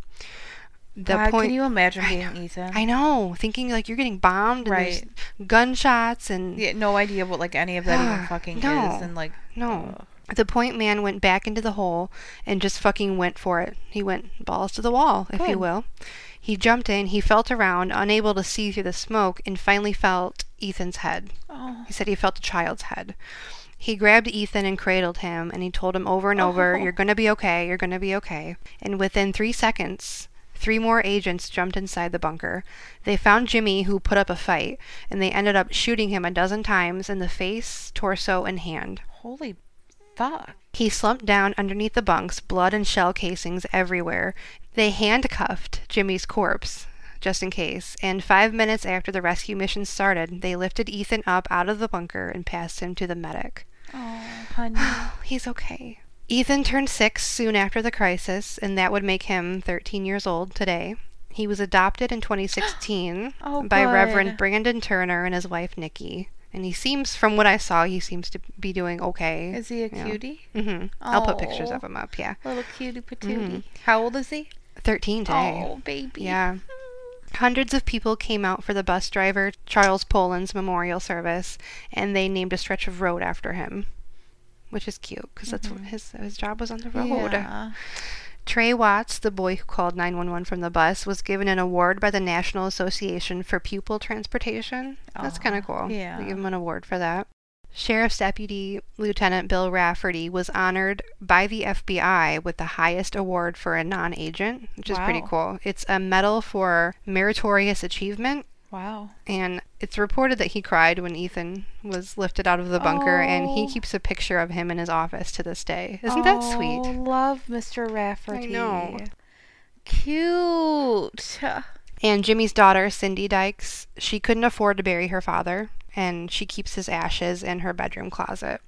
The God, point can you imagine (laughs) I being Ethan? I know, thinking like you're getting bombed Right. gunshots and Yeah, no idea what like any of that even (gasps) fucking No. is, and like no. ugh. The point man went back into the hole and just fucking went for it. He went balls to the wall, if you will. He jumped in, he felt around, unable to see through the smoke, and finally felt Ethan's head. Oh. He said he felt a child's head. He grabbed Ethan and cradled him, and he told him over and oh. over, Oh. You're going to be okay, you're going to be okay. And within three seconds, three more agents jumped inside the bunker. They found Jimmy, who put up a fight, and they ended up shooting him a dozen times in the face, torso, and hand. Holy fuck. He slumped down underneath the bunks, blood and shell casings everywhere. They handcuffed Jimmy's corpse, just in case, and five minutes after the rescue mission started, they lifted Ethan up out of the bunker and passed him to the medic. Oh, honey. (sighs) He's okay. Ethan turned six soon after the crisis, and that would make him 13 years old today. He was adopted in 2016 (gasps) Oh, by Reverend. Brandon Turner and his wife Nikki. And he seems, from what I saw, he seems to be doing okay. Is he a Yeah. cutie? hmm I'll put pictures of him up. Yeah, Little cutie patootie. Mhm. How old is he? 13 today. Oh, baby. Yeah. Hundreds of people came out for the bus driver Charles Poland's memorial service, and they named a stretch of road after him, which is cute because that's what his his job was on the road. Mm-hmm. Yeah. Trey Watts, the boy who called 911 from the bus, was given an award by the National Association for Pupil Transportation. That's kind of cool. yeah. They give him an award for that. Sheriff's Deputy Lieutenant Bill Rafferty was honored by the FBI with the highest award for a non agent, which is pretty cool. It's a medal for meritorious achievement, Wow. and it's reported that he cried when Ethan was lifted out of the bunker, and he Oh. keeps a picture of him in his office to this day. Isn't that Oh, sweet? love Mr. Rafferty. I know. Cute. And Jimmy's daughter, Cindy Dykes, she couldn't afford to bury her father, and she keeps his ashes in her bedroom closet.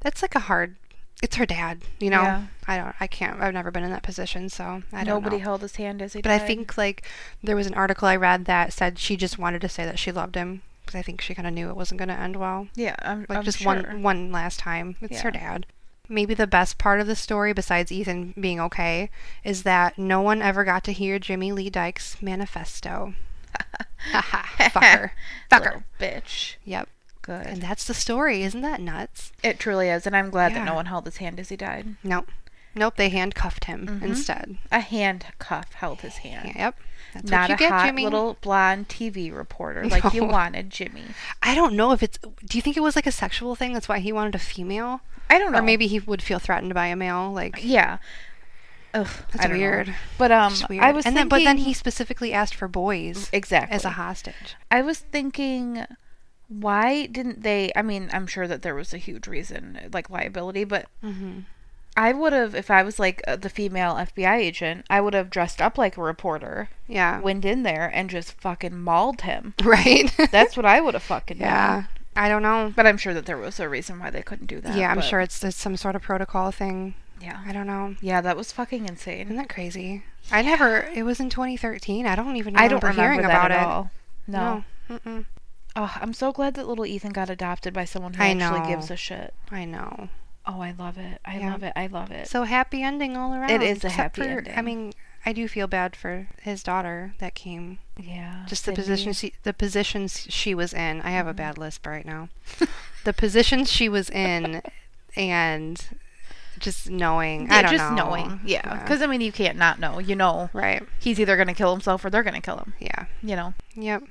That's like a hard. It's her dad, you know. Yeah. I don't. I can't. I've never been in that position, so I don't Nobody know. held his hand as he But I think like there was an article I read that said she just wanted to say that she loved him because I think she kind of knew it wasn't going to end well. Yeah, I'm, Like I'm just sure. one one last time. It's her dad. Maybe the best part of the story, besides Ethan being okay, is that no one ever got to hear Jimmy Lee Dykes' manifesto. Fucker. (laughs) Fucker. Little bitch. Yep. Good. And that's the story. Isn't that nuts? it truly is, and I'm glad that no one held his hand as he died. Nope. Nope, they handcuffed him Mhm. instead. A handcuff held his hand. Yep. That's Not you a get, hot Jimmy. little blonde TV reporter like you (laughs) No. wanted, Jimmy. I don't know if it's. Do you think it was like a sexual thing? That's why he wanted a female? I don't know. Or maybe he would feel threatened by a male? Like, Yeah. Ugh, That's don't know. weird. But um, weird. I was and thinking, then, but then he specifically asked for boys exactly as a hostage. I was thinking, why didn't they? I mean, I'm sure that there was a huge reason, like liability, but Mm-hmm. I would have, if I was like uh, the female FBI agent, I would have dressed up like a reporter, Yeah. went in there, and just fucking mauled him. (laughs) right. (laughs) That's what I would have fucking yeah. done. I don't know. But I'm sure that there was a reason why they couldn't do that. yeah, I'm but- sure it's, it's some sort of protocol thing. Yeah. I don't know. Yeah, that was fucking insane. Isn't that crazy? I never. It was in 2013. I don't even. Remember I don't remember hearing about at it. all. No. No. Oh, I'm so glad that little Ethan got adopted by someone who I actually know. gives a shit. I know. Oh, I love it. I Yeah. love it. I love it. So happy ending all around. It is a happy for- I mean, I do feel bad for his daughter that came. yeah. Just the position she, the positions she was in. I have Mm-hmm. a bad lisp right now. (laughs) the positions she was in, and just knowing. Yeah, I don't just know. knowing. Yeah. Because, I mean, you can't not know. You know, right. he's either going to kill himself or they're going to kill him. Yeah. You know? Yep.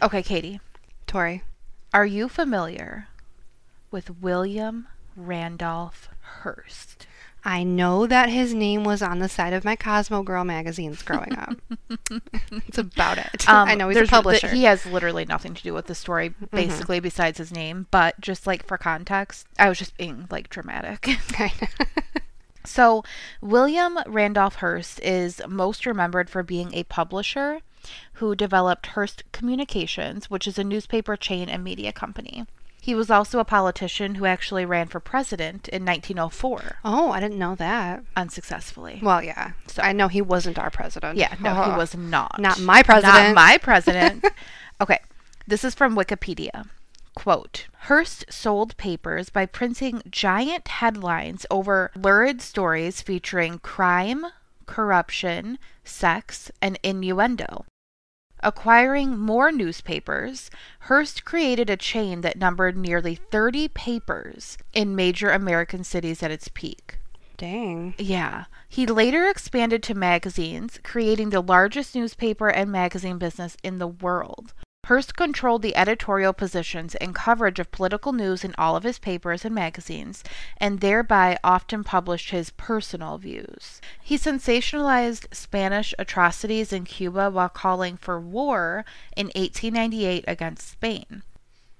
Okay, Katie. Tori. Are you familiar with William Randolph Hearst? I know that his name was on the side of my Cosmo Girl magazines growing up. (laughs) It's about it. I know he's a Um, publisher. Mm-hmm. He has literally nothing to do with the story, basically, besides his name. But just like for context, I was just being like dramatic. (laughs) So, William Randolph Hearst is most remembered for being a publisher who developed Hearst Communications, which is a newspaper chain and media company. He was also a politician who actually ran for president in 1904, oh, I didn't know that. unsuccessfully. Well, yeah. So I know he wasn't our president. Yeah, no, he Oh. (laughs) was not. Not my president. Not my (laughs) president. okay, this is from Wikipedia. Quote Hearst sold papers by printing giant headlines over lurid stories featuring crime, corruption, sex, and innuendo. Acquiring more newspapers, Hearst created a chain that numbered nearly 30 papers in major American cities at its peak. Dang. Yeah. He later expanded to magazines, creating the largest newspaper and magazine business in the world. Hearst controlled the editorial positions and coverage of political news in all of his papers and magazines, and thereby often published his personal views. He sensationalized Spanish atrocities in Cuba while calling for war in 1898 against Spain.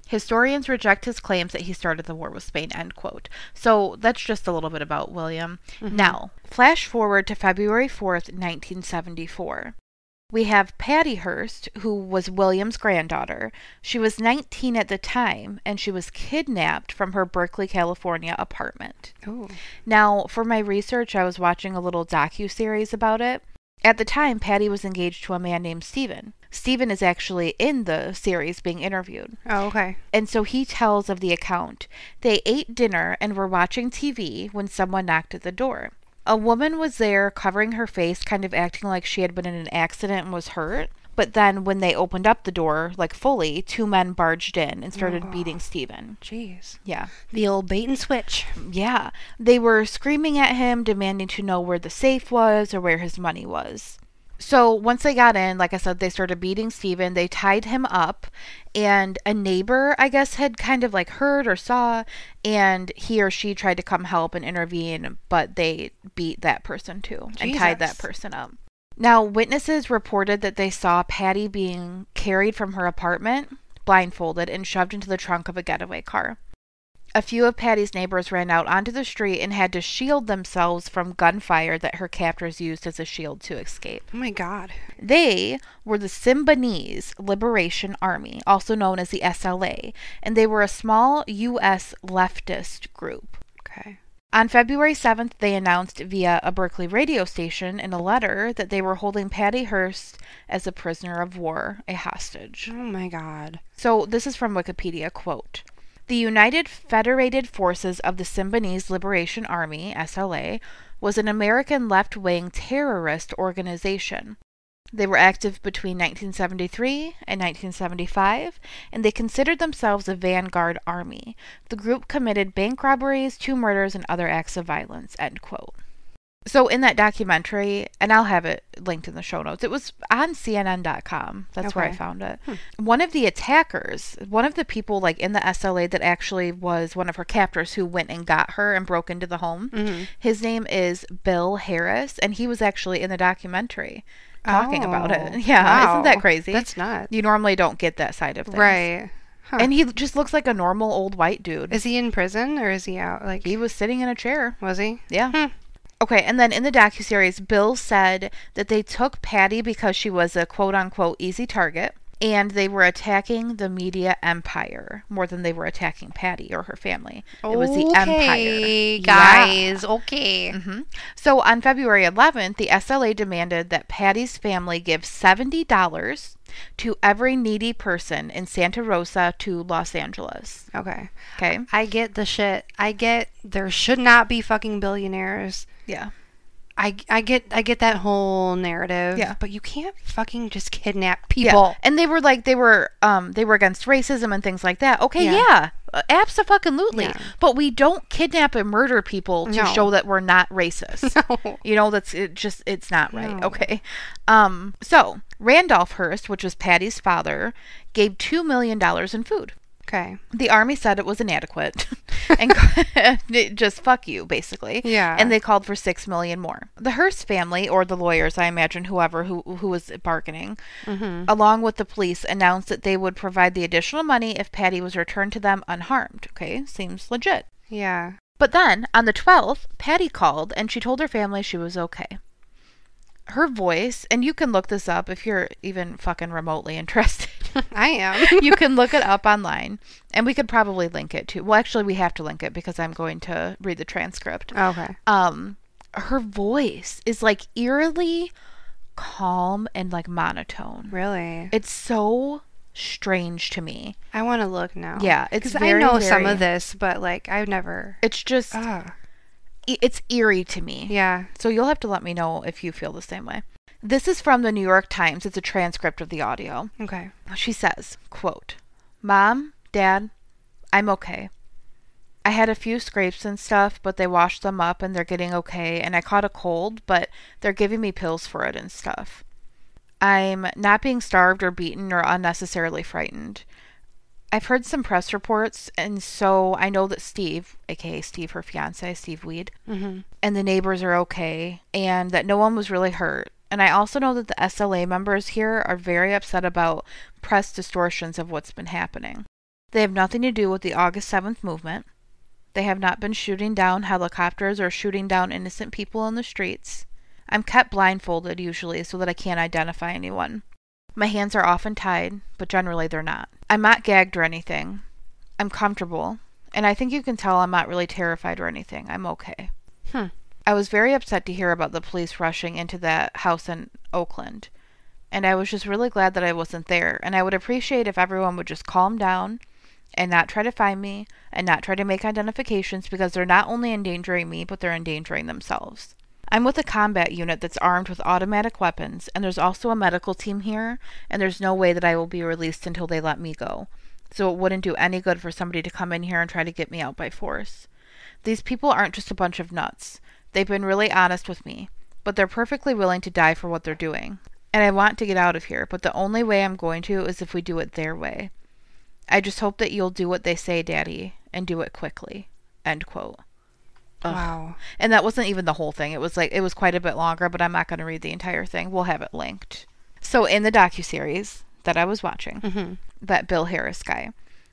Historians reject his claims that he started the war with Spain, end quote. So that's just a little bit about William. Mm-hmm. Now, flash forward to February 4th, 1974. We have Patty Hearst, who was William's granddaughter. She was 19 at the time, and she was kidnapped from her Berkeley, California apartment. Oh. Now, for my research, I was watching a little docu-series about it. At the time, Patty was engaged to a man named Steven. Steven is actually in the series being interviewed. Oh, okay. And so he tells of the account. They ate dinner and were watching TV when someone knocked at the door. A woman was there covering her face, kind of acting like she had been in an accident and was hurt. But then when they opened up the door, like fully, two men barged in and started beating Steven. Jeez. Yeah. The old bait and switch. Yeah. They were screaming at him, demanding to know where the safe was or where his money was. So once they got in, like I said, they started beating Steven. They tied him up, and a neighbor, I guess, had kind of like heard or saw, and he or she tried to come help and intervene, but they beat that person too and tied that person up. Now, witnesses reported that they saw Patty being carried from her apartment, blindfolded, and shoved into the trunk of a getaway car. A few of Patty's neighbors ran out onto the street and had to shield themselves from gunfire that her captors used as a shield to escape. Oh my god. They were the Symbionese Liberation Army, also known as the SLA, and they were a small U.S. leftist group. Okay. On February 7th, they announced via a Berkeley radio station in a letter that they were holding Patty Hearst as a prisoner of war, a hostage. Oh my god. So this is from Wikipedia quote. The United Federated Forces of the Symbionese Liberation Army, SLA, was an American left-wing terrorist organization. They were active between 1973 and 1975, and they considered themselves a vanguard army. The group committed bank robberies, two murders, and other acts of violence. End quote. So in that documentary, and I'll have it linked in the show notes. It was on CNN.com. That's where I found it. One of the attackers, one of the people like in the SLA that actually was one of her captors who went and got her and broke into the home. Mm-hmm. His name is Bill Harris, and he was actually in the documentary talking about it. Oh, (laughs) Yeah, isn't that crazy? That's not. You normally don't get that side of things, Right. Huh. And he just looks like a normal old white dude. is he in prison or is he out? Like, he was sitting in a chair. was he? Yeah. Hmm. Okay, and then in the docuseries, Bill said that they took Patty because she was a quote unquote easy target, and they were attacking the media empire more than they were attacking Patty or her family. It was the empire. Okay, Yeah. guys. Okay. hmm So on February 11th, the SLA demanded that Patty's family give $70 to every needy person in Santa Rosa to Los Angeles. Okay. Okay? I get the shit. I get there should not be fucking billionaires. Yeah. I, I get I get that whole narrative. Yeah. But you can't fucking just kidnap people. Yeah. And they were like they were um they were against racism and things like that. Okay, Yeah. yeah. Absolutely. Yeah. But we don't kidnap and murder people to No. show that we're not racist. (laughs) No. You know, that's it just it's not right. No. Okay. Um so Randolph Hearst, which was Patty's father, gave two million dollars in food. Okay. The army said it was inadequate (laughs) and (laughs) just fuck you basically. Yeah. And they called for 6 million more. The Hearst family or the lawyers, I imagine whoever who who was bargaining, Mm-hmm. along with the police announced that they would provide the additional money if Patty was returned to them unharmed. Okay? Seems legit. Yeah. But then on the 12th, Patty called and she told her family she was okay. Her voice, and you can look this up if you're even fucking remotely (laughs) interested. I am. (laughs) you can look it up online and we could probably link it too. Well, actually we have to link it because I'm going to read the transcript. okay. Um her voice is like eerily calm and like monotone. Really? It's so strange to me. I want to look now. Yeah, it's I very, know some of this, but like I've never. It's just Ah. It's eerie to me. Yeah. So you'll have to let me know if you feel the same way. This is from the New York Times. It's a transcript of the audio. Okay. She says, quote, Mom, Dad, I'm okay. I had a few scrapes and stuff, but they washed them up and they're getting okay. And I caught a cold, but they're giving me pills for it and stuff. I'm not being starved or beaten or unnecessarily frightened. I've heard some press reports, and so I know that Steve, aka Steve, her fiance, Steve Weed, Mm-hmm. and the neighbors are okay, and that no one was really hurt. And I also know that the SLA members here are very upset about press distortions of what's been happening. They have nothing to do with the August 7th movement. They have not been shooting down helicopters or shooting down innocent people in the streets. I'm kept blindfolded usually so that I can't identify anyone. My hands are often tied, but generally they're not. I'm not gagged or anything. I'm comfortable, and I think you can tell I'm not really terrified or anything. I'm okay. Hmm. I was very upset to hear about the police rushing into that house in Oakland. And I was just really glad that I wasn't there. And I would appreciate if everyone would just calm down and not try to find me and not try to make identifications because they're not only endangering me, but they're endangering themselves. I'm with a combat unit that's armed with automatic weapons, and there's also a medical team here, and there's no way that I will be released until they let me go. So it wouldn't do any good for somebody to come in here and try to get me out by force. These people aren't just a bunch of nuts. They've been really honest with me, but they're perfectly willing to die for what they're doing. And I want to get out of here, but the only way I'm going to is if we do it their way. I just hope that you'll do what they say, Daddy, and do it quickly. End quote. Ugh. Wow. And that wasn't even the whole thing. It was like it was quite a bit longer, but I'm not going to read the entire thing. We'll have it linked. So in the docuseries that I was watching, hmm that Bill Harris guy,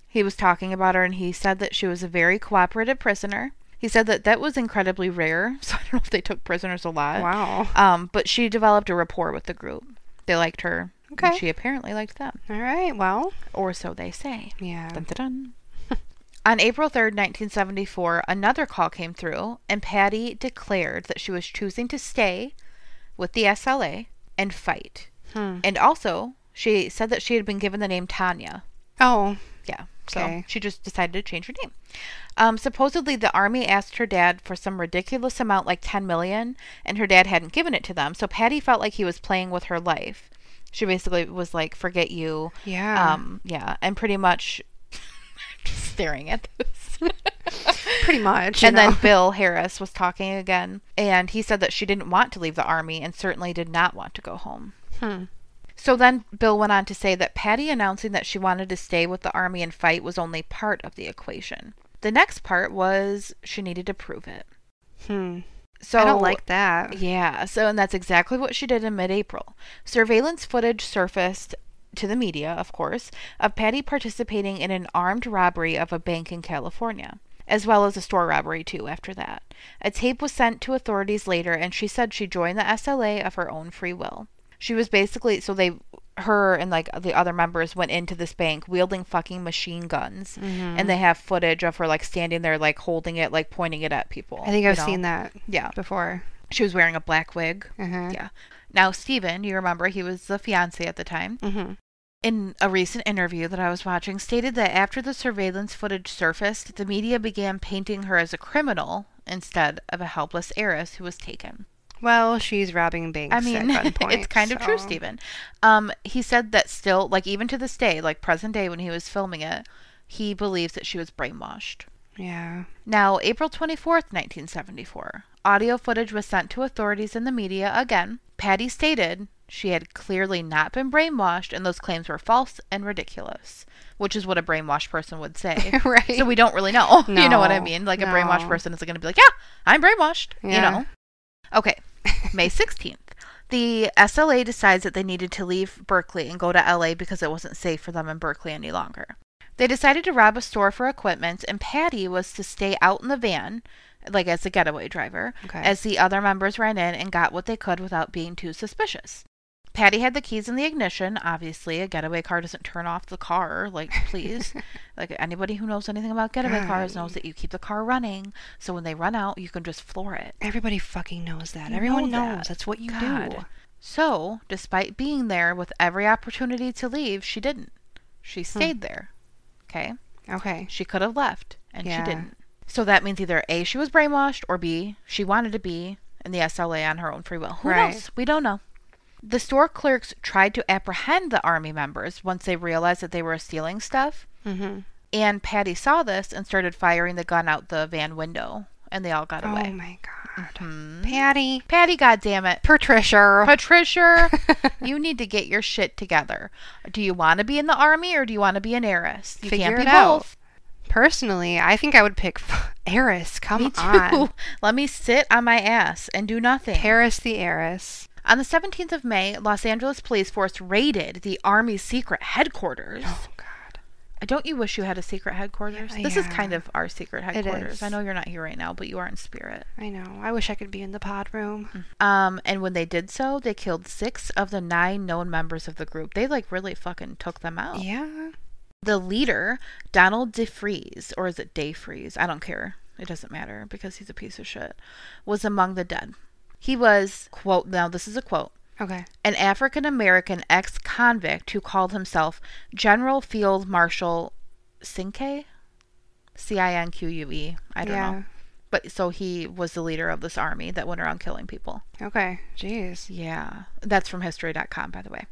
he was talking about her and he said that she was a very cooperative prisoner. He said that that was incredibly rare, (laughs) so I don't know if they took prisoners a lot. Wow. Um, but she developed a rapport with the group. They liked her. and Okay. she apparently liked them, All right. Well. or so they say. Yeah. Dun, dun, dun. On April 3rd, 1974, another call came through, and Patty declared that she was choosing to stay with the SLA and fight. Hmm. And also, she said that she had been given the name Tanya. Oh. Yeah, so Okay. she just decided to change her name. Um, supposedly, the army asked her dad for some ridiculous amount, like 10 million, and her dad hadn't given it to them. So Patty felt like he was playing with her life. She basically was like, "Forget you." Yeah. Um, yeah, and pretty much staring at this. (laughs) Pretty much. and then. Bill Harris was talking again, and he said that she didn't want to leave the army and certainly did not want to go home. Hmm. So then Bill went on to say that Patty announcing that she wanted to stay with the army and fight was only part of the equation. The next part was she needed to prove it. Hmm. So I don't like that. yeah, so and that's exactly what she did in mid-April. Surveillance footage surfaced to the media, of course, of Patty participating in an armed robbery of a bank in California, as well as a store robbery too after that. A tape was sent to authorities later and she said she joined the SLA of her own free will. She was basically so they her and like the other members went into this bank wielding fucking machine guns Mm-hmm. and they have footage of her like standing there like holding it like pointing it at people. I think I've know? seen that Yeah. before. She was wearing a black wig. Uh-huh. Yeah. Now, Steven, you remember he was the fiance at the time, Mm-hmm. In a recent interview that I was watching, stated that after the surveillance footage surfaced, the media began painting her as a criminal instead of a helpless heiress who was taken. Well, she's robbing banks I mean, (laughs) it's kind of true, Stephen. Um, he said that still, like even to this day, like present day when he was filming it, he believes that she was brainwashed. Yeah. Now, April 24th, 1974, audio footage was sent to authorities and the media again. Patty stated she had clearly not been brainwashed and those claims were false and ridiculous, which is what a brainwashed person would say. (laughs) right. So we don't really know. No. (laughs) you know what I mean? Like a brainwashed person is going to be like, yeah, I'm brainwashed. Yeah. You know? Okay, (laughs) May 16th. The SLA decides that they needed to leave Berkeley and go to LA because it wasn't safe for them in Berkeley any longer. They decided to rob a store for equipment, and Patty was to stay out in the van, like as a getaway driver, Okay. as the other members ran in and got what they could without being too suspicious. Patty had the keys in the ignition. Obviously, a getaway car doesn't turn off the car. Like, please. (laughs) like, anybody who knows anything about getaway cars knows that you keep the car running. So when they run out, you can just floor it. Everybody fucking knows that. You Everyone know knows. that. That's what you God. do. So, despite being there with every opportunity to leave, she didn't. She Hmm. stayed there. Okay? Okay. She could have left, and Yeah. she didn't. So that means either A, she was brainwashed, or B, she wanted to be in the SLA on her own free will. Who Right. knows? We don't know. The store clerks tried to apprehend the army members once they realized that they were stealing stuff. Mm-hmm. And Patty saw this and started firing the gun out the van window, and they all got Oh away. Oh my god. Hmm. Patty. Patty, goddammit. Patricia. Patricia, (laughs) you need to get your shit together. Do you want to be in the army or do you want to be an heiress? You Figure can't be it out. both. Personally, I think I would pick (laughs) heiress. Come Me on. (laughs) Let me sit on my ass and do nothing. Paris the heiress. On the 17th of May, Los Angeles Police Force raided the Army's secret headquarters. Oh god. Don't you wish you had a secret headquarters? Yeah, this is kind of our secret headquarters. I know you're not here right now, but you are in spirit. I know. I wish I could be in the pod room. Um, and when they did so, they killed six of the nine known members of the group. They like really fucking took them out. Yeah. The leader, Donald DeFries, or is it DeFries? I don't care. it doesn't matter because he's a piece of shit, was among the dead. He was, quote, now this is a quote, Okay. an African American ex convict who called himself General Field Marshal Cinque? C I N Q U E. I don't yeah. know. But so he was the leader of this army that went around killing people. Okay. Jeez. Yeah. That's from history.com, by the way.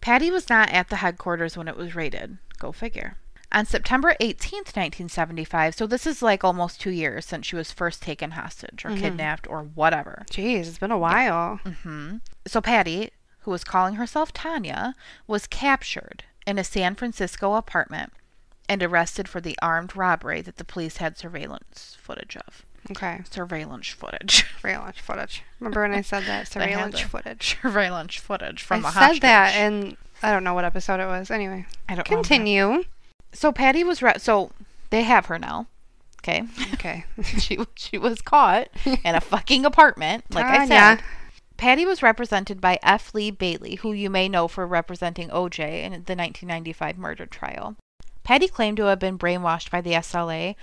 Patty was not at the headquarters when it was raided. Go figure. On September 18th, 1975, so this is like almost two years since she was first taken hostage or kidnapped or whatever. Jeez, it's been a while. hmm So Patty, who was calling herself Tanya, was captured in a San Francisco apartment and arrested for the armed robbery that the police had surveillance footage of. Okay. Surveillance footage. (laughs) Surveillance footage. Remember when I said that? (laughs) Surveillance footage. Surveillance footage from I a hostage. I said that and I don't know what episode it was. Anyway, I don't remember. So Patty was re- so they have her now. Okay. Okay. (laughs) she she was caught in a fucking apartment, like I said. Patty was represented by F. Lee Bailey, who you may know for representing OJ in the 1995 murder trial. Patty claimed to have been brainwashed by the SLA,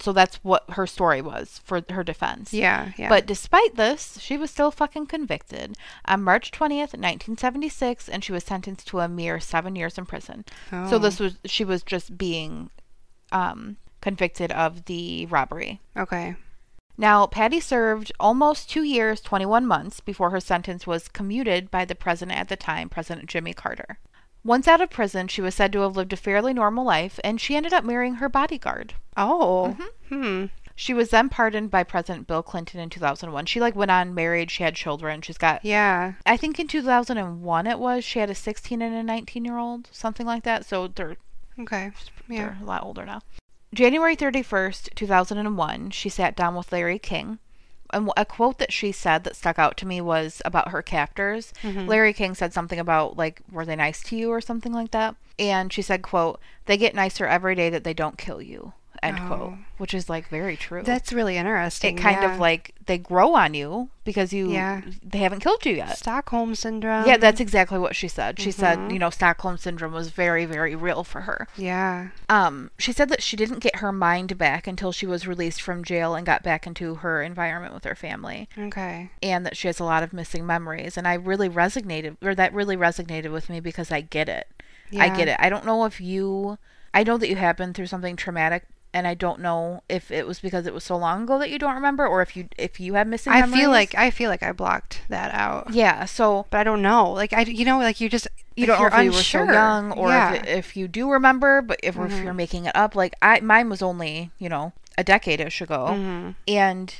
so that's what her story was for her defense. Yeah. Yeah. But despite this, she was still fucking convicted on March 20th, 1976, and she was sentenced to a mere seven years in prison. Oh. So Oh. this was she was just being um, convicted of the robbery. Okay. Now, Patty served almost two years, 21 months before her sentence was commuted by the president at the time, President Jimmy Carter. Once out of prison, she was said to have lived a fairly normal life, and she ended up marrying her bodyguard. Oh. Mm-hmm. Hmm. She was then pardoned by President Bill Clinton in 2001. She like went on married, she had children. She's got Yeah. I think in 2001 it was she had a 16 and a 19 year old, something like that. So they're Okay. Yeah. they're a lot older now. January 31st, 2001, she sat down with Larry King. And a quote that she said that stuck out to me was about her captors. Mm-hmm. Larry King said something about like were they nice to you or something like that. And she said, "quote They get nicer every day that they don't kill you." End quote. Oh. Which is like very true. That's really interesting. it kind yeah. of like they grow on you because you Yeah. they haven't killed you yet. Stockholm syndrome. yeah, that's exactly what she said. She said, Mhm. you know, Stockholm syndrome was very very real for her. Yeah. Um, she said that she didn't get her mind back until she was released from jail and got back into her environment with her family, Okay. and that she has a lot of missing memories. And I really resonated, or that really resonated with me because I get it. I get it. I don't know if you, I know that you have been through something traumatic, and I don't know if it was because it was so long ago that you don't remember, or if you if you have missing. I memories. feel like I feel like I blocked that out. yeah. So But I don't know. Like I, you know, like you just you like, don't know if you were so young or yeah. if, if you do remember, but if, if Mhm. you're making it up. Like I, mine was only you know a decade ish ago, Mhm. and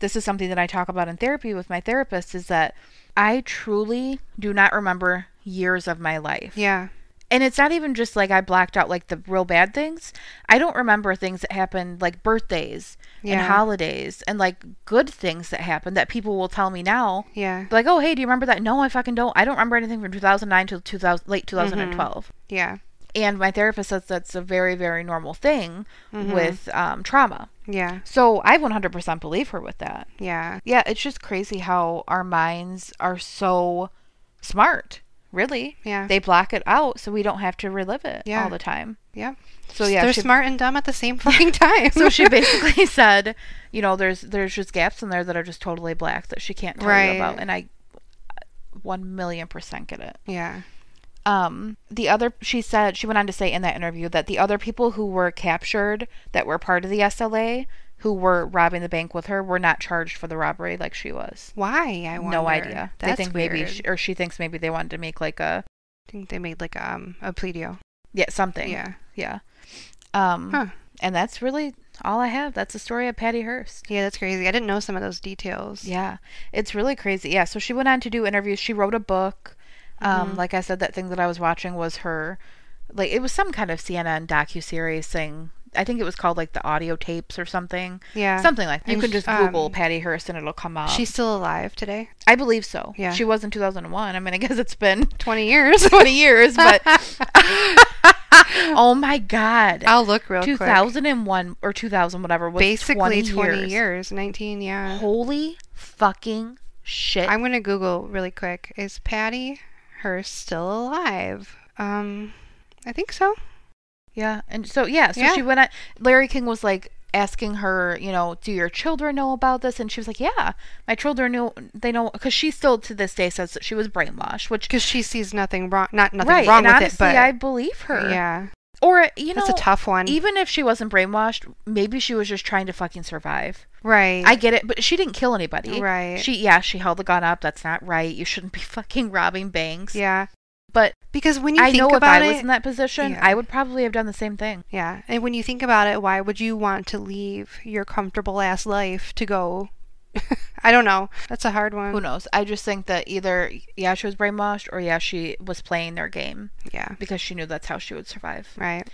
this is something that I talk about in therapy with my therapist is that I truly do not remember years of my life. Yeah. And it's not even just like I blacked out like the real bad things. I don't remember things that happened like birthdays and holidays and like good things that happened that people will tell me now. Yeah. Like, oh, hey, do you remember that? No, I fucking don't. I don't remember anything from 2009 to 2000, late 2012. Yeah. And my therapist says that's a very, very normal thing Mhm. with um, trauma. Yeah. So I 100% believe her with that. Yeah. Yeah, it's just crazy how our minds are so smart. Really, Yeah. they block it out so we don't have to relive it Yeah. all the time. yeah. So yeah, They're she, smart and dumb at the same (laughs) fucking time. so she (laughs) basically said, you know, there's there's just gaps in there that are just totally black that she can't tell Right. you about, and I one million percent get it. yeah. Um, the other, she said, she went on to say in that interview that the other people who were captured that were part of the SLA who were robbing the bank with her were not charged for the robbery like she was. Why? I wonder. No idea. That's they think weird. maybe, she, or she thinks maybe they wanted to make like a I think they made like um a plea deal. yeah something. Yeah. yeah. Um, Huh. and that's really all I have. That's the story of Patty Hearst. Yeah, that's crazy. I didn't know some of those details. Yeah, it's really crazy. Yeah, so she went on to do interviews. She wrote a book. Um, Mhm. like I said, that thing that I was watching was her, like it was some kind of CNN docu series thing. I think it was called like the audio tapes or something, Yeah. something like. That. You And can just Google um, Patty Hearst and it'll come up. She's still alive today. I believe so. Yeah. she was in 2001. I mean, I (laughs) guess it's been 20 years. (laughs) 20 years, but (laughs) oh my god, I'll look real quick. 2001 or 2000 whatever was Basically 20, 20 years. years. 19, yeah. Holy fucking shit! I'm going to Google really quick. Is Patty Hearst still alive? Um, I think so. Yeah, and so yeah, so Yeah. she went on. Larry King was like, asking her, you know, do your children know about this? And she was like, yeah, my children know, they know, because she still to this day says that she was brainwashed, which, Because she sees nothing wrong, not nothing right, wrong with honestly, it, but I believe her. yeah, Or, uh, you know, that's a tough one. even if she wasn't brainwashed, maybe she was just trying to fucking survive. right. I get it, but she didn't kill anybody. Right. She, yeah, she held the gun up. That's not right. You shouldn't be (laughs) fucking robbing banks. yeah, But because when you I think know if about I it, was in that position, Yeah. I would probably have done the same thing. yeah, and when you think about it, why would you want to leave your comfortable ass life to go? (laughs) I don't know. That's a hard one. Who knows? I just think that either yeah, she was brainwashed or yeah, she was playing their game Yeah, because she knew that's how she would survive. right.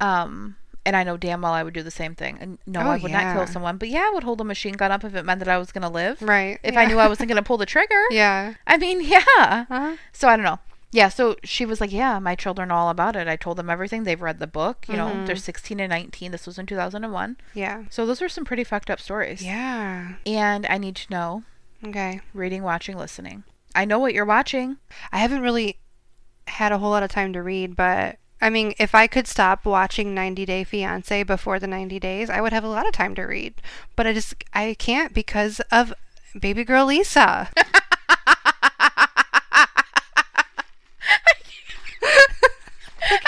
Um and I know damn well I would do the same thing. And no, Oh, I would not kill someone, but yeah, I would hold a machine gun up if it meant that I was going to live. Right. If yeah. I knew I wasn't going to pull the trigger. (laughs) Yeah. I mean, yeah. Huh? So I don't know. Yeah, so she was like, "Yeah, my children know all about it. I told them everything. They've read the book. You know, Mm-hmm. they're 16 and 19. This was in 2001. Yeah. So those are some pretty fucked up stories. Yeah. And I need to know Okay. reading, watching, listening. I know what you're watching. I haven't really had a whole lot of time to read, but I mean, if I could stop watching 90 Day Fiance before the 90 days, I would have a lot of time to read. But I just I can't because of baby girl Lisa. (laughs)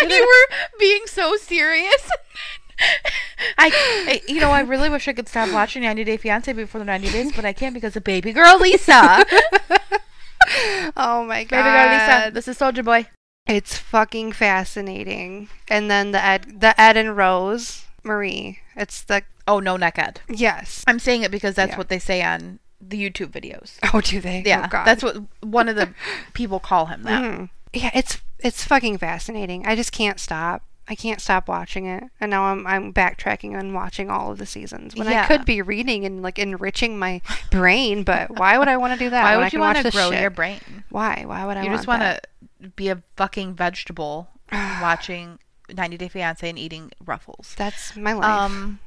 (laughs) you were being so serious. I, I, you know, I really wish I could stop watching 90 Day Fiance before the 90 days, but I can't because of baby girl Lisa. (laughs) oh my god. baby girl Lisa. This is Soldier Boy. It's fucking fascinating. And then the Ed the Ed and Rose Marie. It's the Oh, no, neck Ed. yes. I'm saying it because that's Yeah. what they say on the YouTube videos. Oh, do they? Yeah, oh, God. that's what one of the (laughs) people call him that. Mhm. Yeah, it's it's fucking fascinating. I just can't stop. I can't stop watching it, and now I'm I'm backtracking and watching all of the seasons when I could be reading and like enriching my brain. But why would I want to do that? Why would you want to grow shit? your brain? Why? Why would I? you want just want to be a fucking vegetable (sighs) watching 90 Day Fiance and eating Ruffles. That's my life. Um,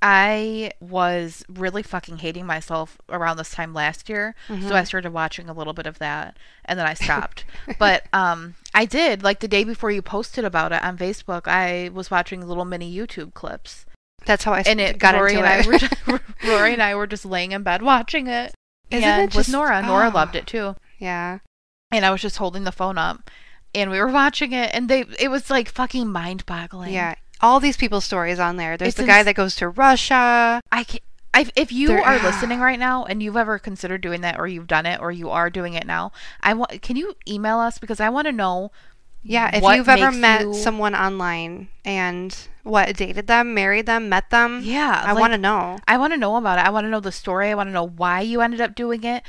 I was really fucking hating myself around this time last year, Mm-hmm. so I started watching a little bit of that, and then I (laughs) stopped. but um, I did like the day before you posted about it on Facebook. I was watching little mini YouTube clips, That's how I and it got Rory into and it. I (laughs) were Rory and I were just laying in bed watching it. Isn't and it with just- Nora, Nora oh. loved it too, yeah. and I was just holding the phone up, and we were watching it, and they it was like fucking mind boggling. Yeah. All these people's stories on there. There's It's the guy ins- that goes to Russia. I can I, if you There- are (sighs) listening right now and you've ever considered doing that or you've done it or you are doing it now, I want can you email us because I want to know Yeah, if you've ever met you- someone online and what dated them, married them, met them. Yeah, I like- want to know. I want to know about it. I want to know the story. I want to know why you ended up doing it,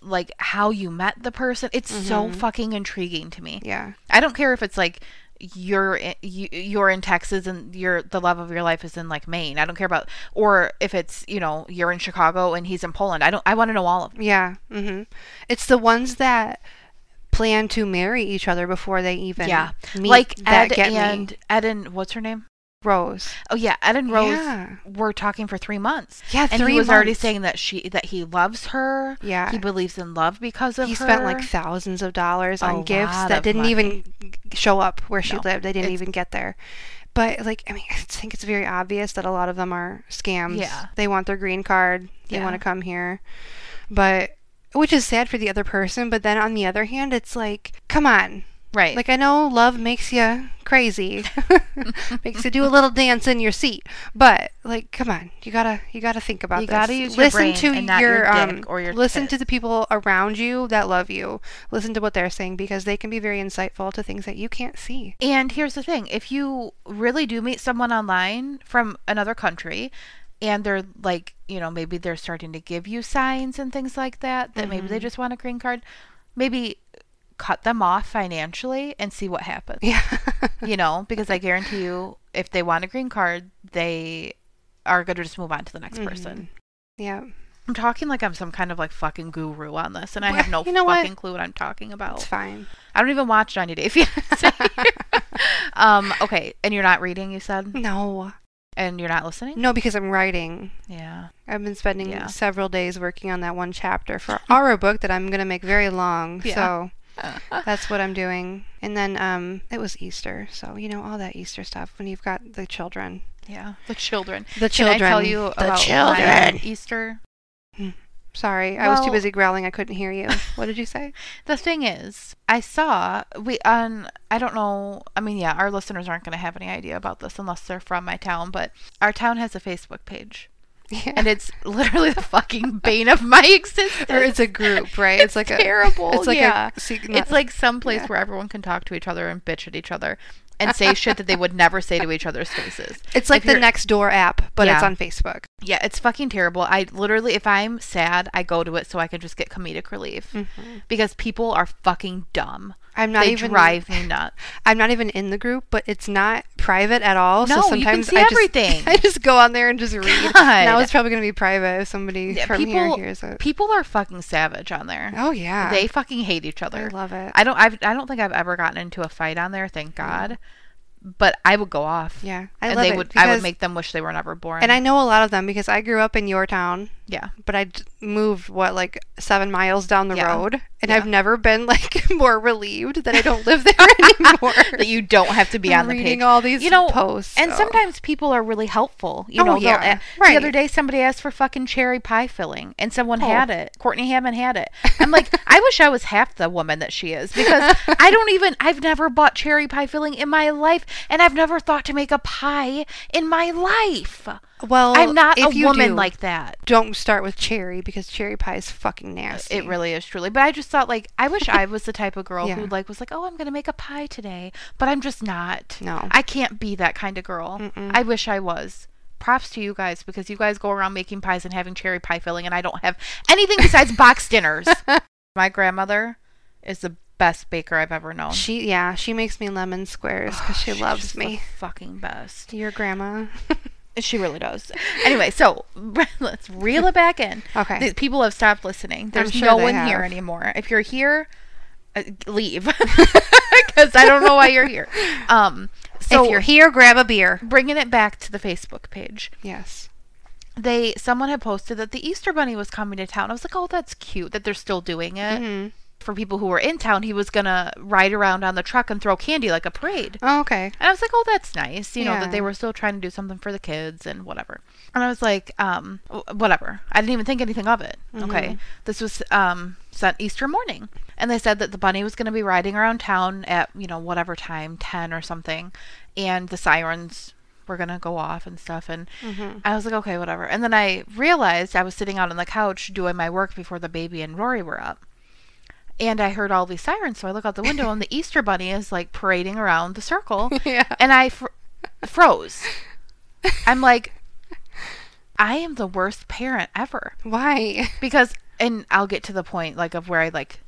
like how you met the person. It's so fucking intriguing to me. Mm-hmm. Yeah. I don't care if it's like you're in, you, you're in Texas and you're the love of your life is in like Maine. I don't care about or if it's, you know, you're in Chicago and he's in Poland. I don't I want to know all of them. Yeah. Mm-hmm. It's the ones that plan to marry each other before they even Yeah. meet like that Ed get and me. Ed and what's her name? Rose. Oh yeah, Ed and Rose Yeah. were talking for three months. Yeah, and he was already saying that she that he loves her. Yeah. he believes in love because of He her. spent like thousands of dollars A on gifts that didn't money. even show up where she No. lived. They didn't even get there. But like, I mean, (laughs) I think it's very obvious that a lot of them are scams. Yeah. They want their green card. They Yeah. want to come here. But which is sad for the other person, but then on the other hand, it's like, come on. Right. Like I know love makes you crazy, (laughs) makes you do a little dance in your seat, but like, come on, you gotta you gotta think about that. You this. gotta use your listen brain to and not your dick um, or your listen to the people around you that love you. Listen to what they're saying because they can be very insightful to things that you can't see. And here's the thing if you really do meet someone online from another country and they're like, you know, maybe they're starting to give you signs and things like that, that maybe Mm-hmm. they just want a green card, maybe cut them off financially and see what happens. Yeah, You know, because I guarantee you, if they want a green card, they are going to just move on to the next Mm-hmm. person. yeah. I'm talking like I'm some kind of like fucking guru on this, and I have no you know what? fucking clue what I'm talking about. It's fine. I don't even watch 90 Day Fiancé. um, okay, and you're not reading, you said, No, and you're not listening. no, because I'm writing. Yeah. I've been spending Yeah. several days working on that one chapter for our book that I'm gonna make very long. Yeah. So (laughs) that's what I'm doing. And then um, it was Easter, so you know all that Easter stuff when you've got the children. Yeah, the children. The Can I tell children. you The about children. Easter? Sorry, I was too Well- busy growling. I couldn't hear you. What did you say? (laughs) The thing is, I saw we on I don't know. I mean, yeah, our listeners aren't going to have any idea about this unless they're from my town. But our town has a Facebook page, Yeah. and it's literally the fucking bane of my (laughs) existence. or it's a group, right? It's, like terrible. a. It's like yeah. a. sec- it's like some place yeah. where everyone can talk to each other and bitch at each other and say shit that they would never say to each other's faces. (laughs) It's like if the next door app, but it's on Facebook. Yeah, it's fucking terrible. I literally, if I'm sad, I go to it so I can just get comedic relief Mm-hmm. because people are fucking dumb. I'm not they even drive me nuts. I'm not even in the group, but it's not private at all. No, so you can sometimes see I just, everything. (laughs) I just go on there and just read. God. Now it's probably gonna be private if somebody Yeah, from people, here hears it. people are fucking savage on there. Oh yeah, They fucking hate each other. I love it. I don't. I've, I don't think I've ever gotten into a fight on there. Thank God. But I would go off. yeah, I and love they it would. I would make them wish they were never born. And I know a lot of them because I grew up in your town, yeah. but I moved what like seven miles down the Yeah. road, and Yeah. I've never been like (laughs) more relieved that I don't live there (laughs) anymore. that you don't have to be on the reading page. all these you know, posts, And so- sometimes people are really helpful. You Oh, know, yeah. Right. the other day somebody asked for fucking cherry pie filling, and someone Oh. had it. Courtney Hammond had it. (laughs) I'm like, I wish I was half the woman that she is because I don't even. I've never bought cherry pie filling in my life, and I've never thought to make a pie in my life. Well, I'm not a woman do, like that. Don't start with cherry because cherry pie is fucking nasty. It really is truly. But I just thought like I wish I was the type of girl (laughs) Yeah. who like was like, "Oh, I'm going to make a pie today." But I'm just not. No. I can't be that kind of girl. I wish I was. Props to you guys because you guys go around making pies and having cherry pie filling and I don't have anything besides (laughs) box dinners. My grandmother is the best baker I've ever known. She yeah, she makes me lemon squares because she loves me. the fucking best. Your grandma. (laughs) She really does. Anyway, so (laughs) let's reel it back in. Okay. The people have stopped listening. There's sure no one here anymore. If you're here, uh, leave (laughs) because I don't know why you're here. Um, so if you're here, grab a beer. bringing it back to the Facebook page, Yes. they someone had posted that the Easter Bunny was coming to town. I was like, oh, that's cute that they're still doing it. Mhm. For people who were in town, he was gonna ride around on the truck and throw candy like a parade. Oh, okay. And I was like, oh, that's nice. You know, that they were still trying to do something for the kids and whatever. And I was like, um, whatever. I didn't even think anything of it. Okay. This was um, sent Easter morning. And they said that the bunny was going to be riding around town at, you know, whatever time, 10 or something. And the sirens were going to go off and stuff. And I was like, okay, whatever. And then I realized I was sitting out on the couch doing my work before the baby and Rory were up. And I heard all these sirens, so I look out the window, and the Easter Bunny is like parading around the circle (laughs) Yeah. and I fr- froze. I'm like, I am the worst parent ever Why? because, and I'll get to the point like of where I like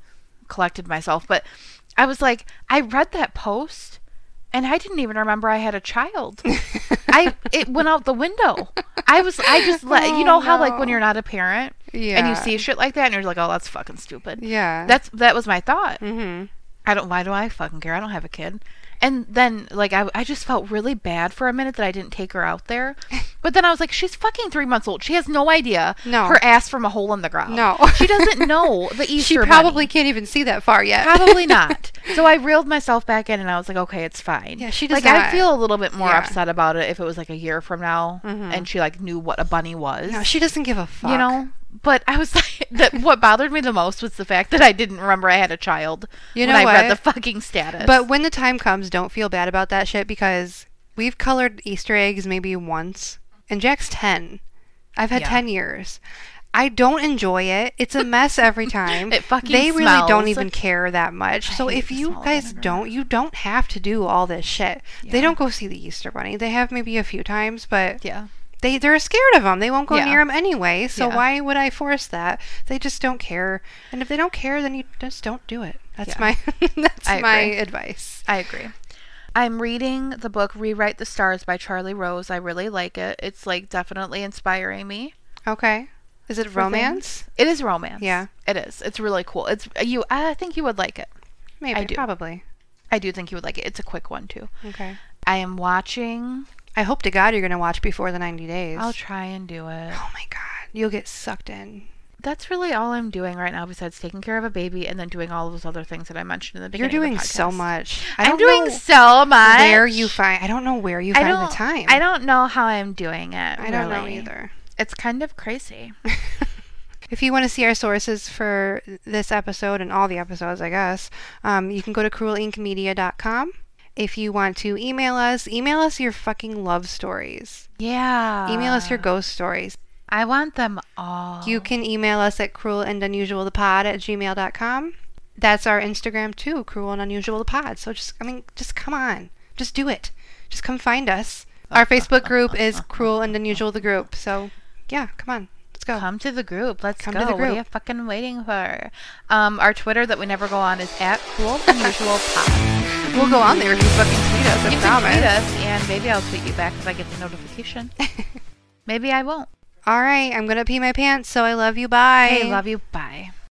collected myself, but I was like, I read that post, and I didn't even remember I had a child. (laughs) I it went out the window. I was I just let you Oh, know how like when you're not a parent and you see shit like that and you're like, oh, that's fucking stupid. Yeah. That's that was my thought. Mm-hmm. I don't. Why do I fucking care? I don't have a kid. And then, like, I, I just felt really bad for a minute that I didn't take her out there. (laughs) But then I was like, she's fucking three months old. She has no idea No. her ass from a hole in the ground. No. she doesn't know the (laughs) Easter. She probably can't even see that far yet. Probably (laughs) not. So I reeled myself back in, and I was like, okay, it's fine. Yeah, she does like. I'd feel a little bit more Yeah. upset about it if it was like a year from now, Mhm. and she like knew what a bunny was. No, she doesn't give a fuck. You know. But I was (laughs) like, that. What bothered me the most was the fact that I didn't remember I had a child You when know I read the fucking status. But when the time comes, don't feel bad about that shit because we've colored Easter eggs maybe once, and Jack's 10. I've had Yeah. 10 years. I don't enjoy it. It's a mess every (laughs) time. It fucking they really don't smells. even care that much. So hate if the you smell of guys vinegar. don't, you don't have to do all this shit. They Yeah. don't go see the Easter bunny. They have maybe a few times, but yeah. They they're scared of them. They won't go Yeah. near them anyway. So Yeah. why would I force that? They just don't care. And if they don't care, then you just don't do it. That's Yeah. my (laughs) that's I my agree. advice. I agree. I'm reading the book Rewrite the Stars by Charlie Rose. I really like it. It's like definitely inspiring me. Okay. Is it romance? things. It is romance. Yeah. It is. It's really cool. It's uh, you I think you would like it. Maybe. I do. Probably. I do think you would like it. It's a quick one too. Okay. I am watching I hope to God you're gonna watch before the 90 days. I'll try and do it. oh my God. You'll get sucked in. that's really all I'm doing right now besides taking care of a baby and then doing all of those other things that I mentioned in the beginning. You're doing so much. I I'm doing so much. where you find. I don't know where you I find the time. I don't know how I'm doing it. I don't know either. It's kind of crazy. (laughs) If you want to see our sources for this episode and all the episodes, I guess, um, you can go to cruelinkmedia.com. If you want to email us, email us your fucking love stories. Yeah. Email us your ghost stories. I want them all. You can email us at cruel and unusual the pod at gmail.com. That's our Instagram too, cruel and unusual the pod. So just, I mean, just come on. Just do it. Just come find us. Our Facebook group is (laughs) cruel and unusual the group. So yeah, come on. Let's go. Come to the group. Let's Come go. to the What are group. you fucking waiting for? Um, our Twitter that we never go on is at Cruel Unusual Pod. (laughs) We'll go on there if you fucking tweet us, I You can tweet us, and maybe I'll tweet you back if I get the notification. (laughs) maybe I won't. All right, I'm gonna pee my pants, so I love you. Bye. Hey, love you. Bye.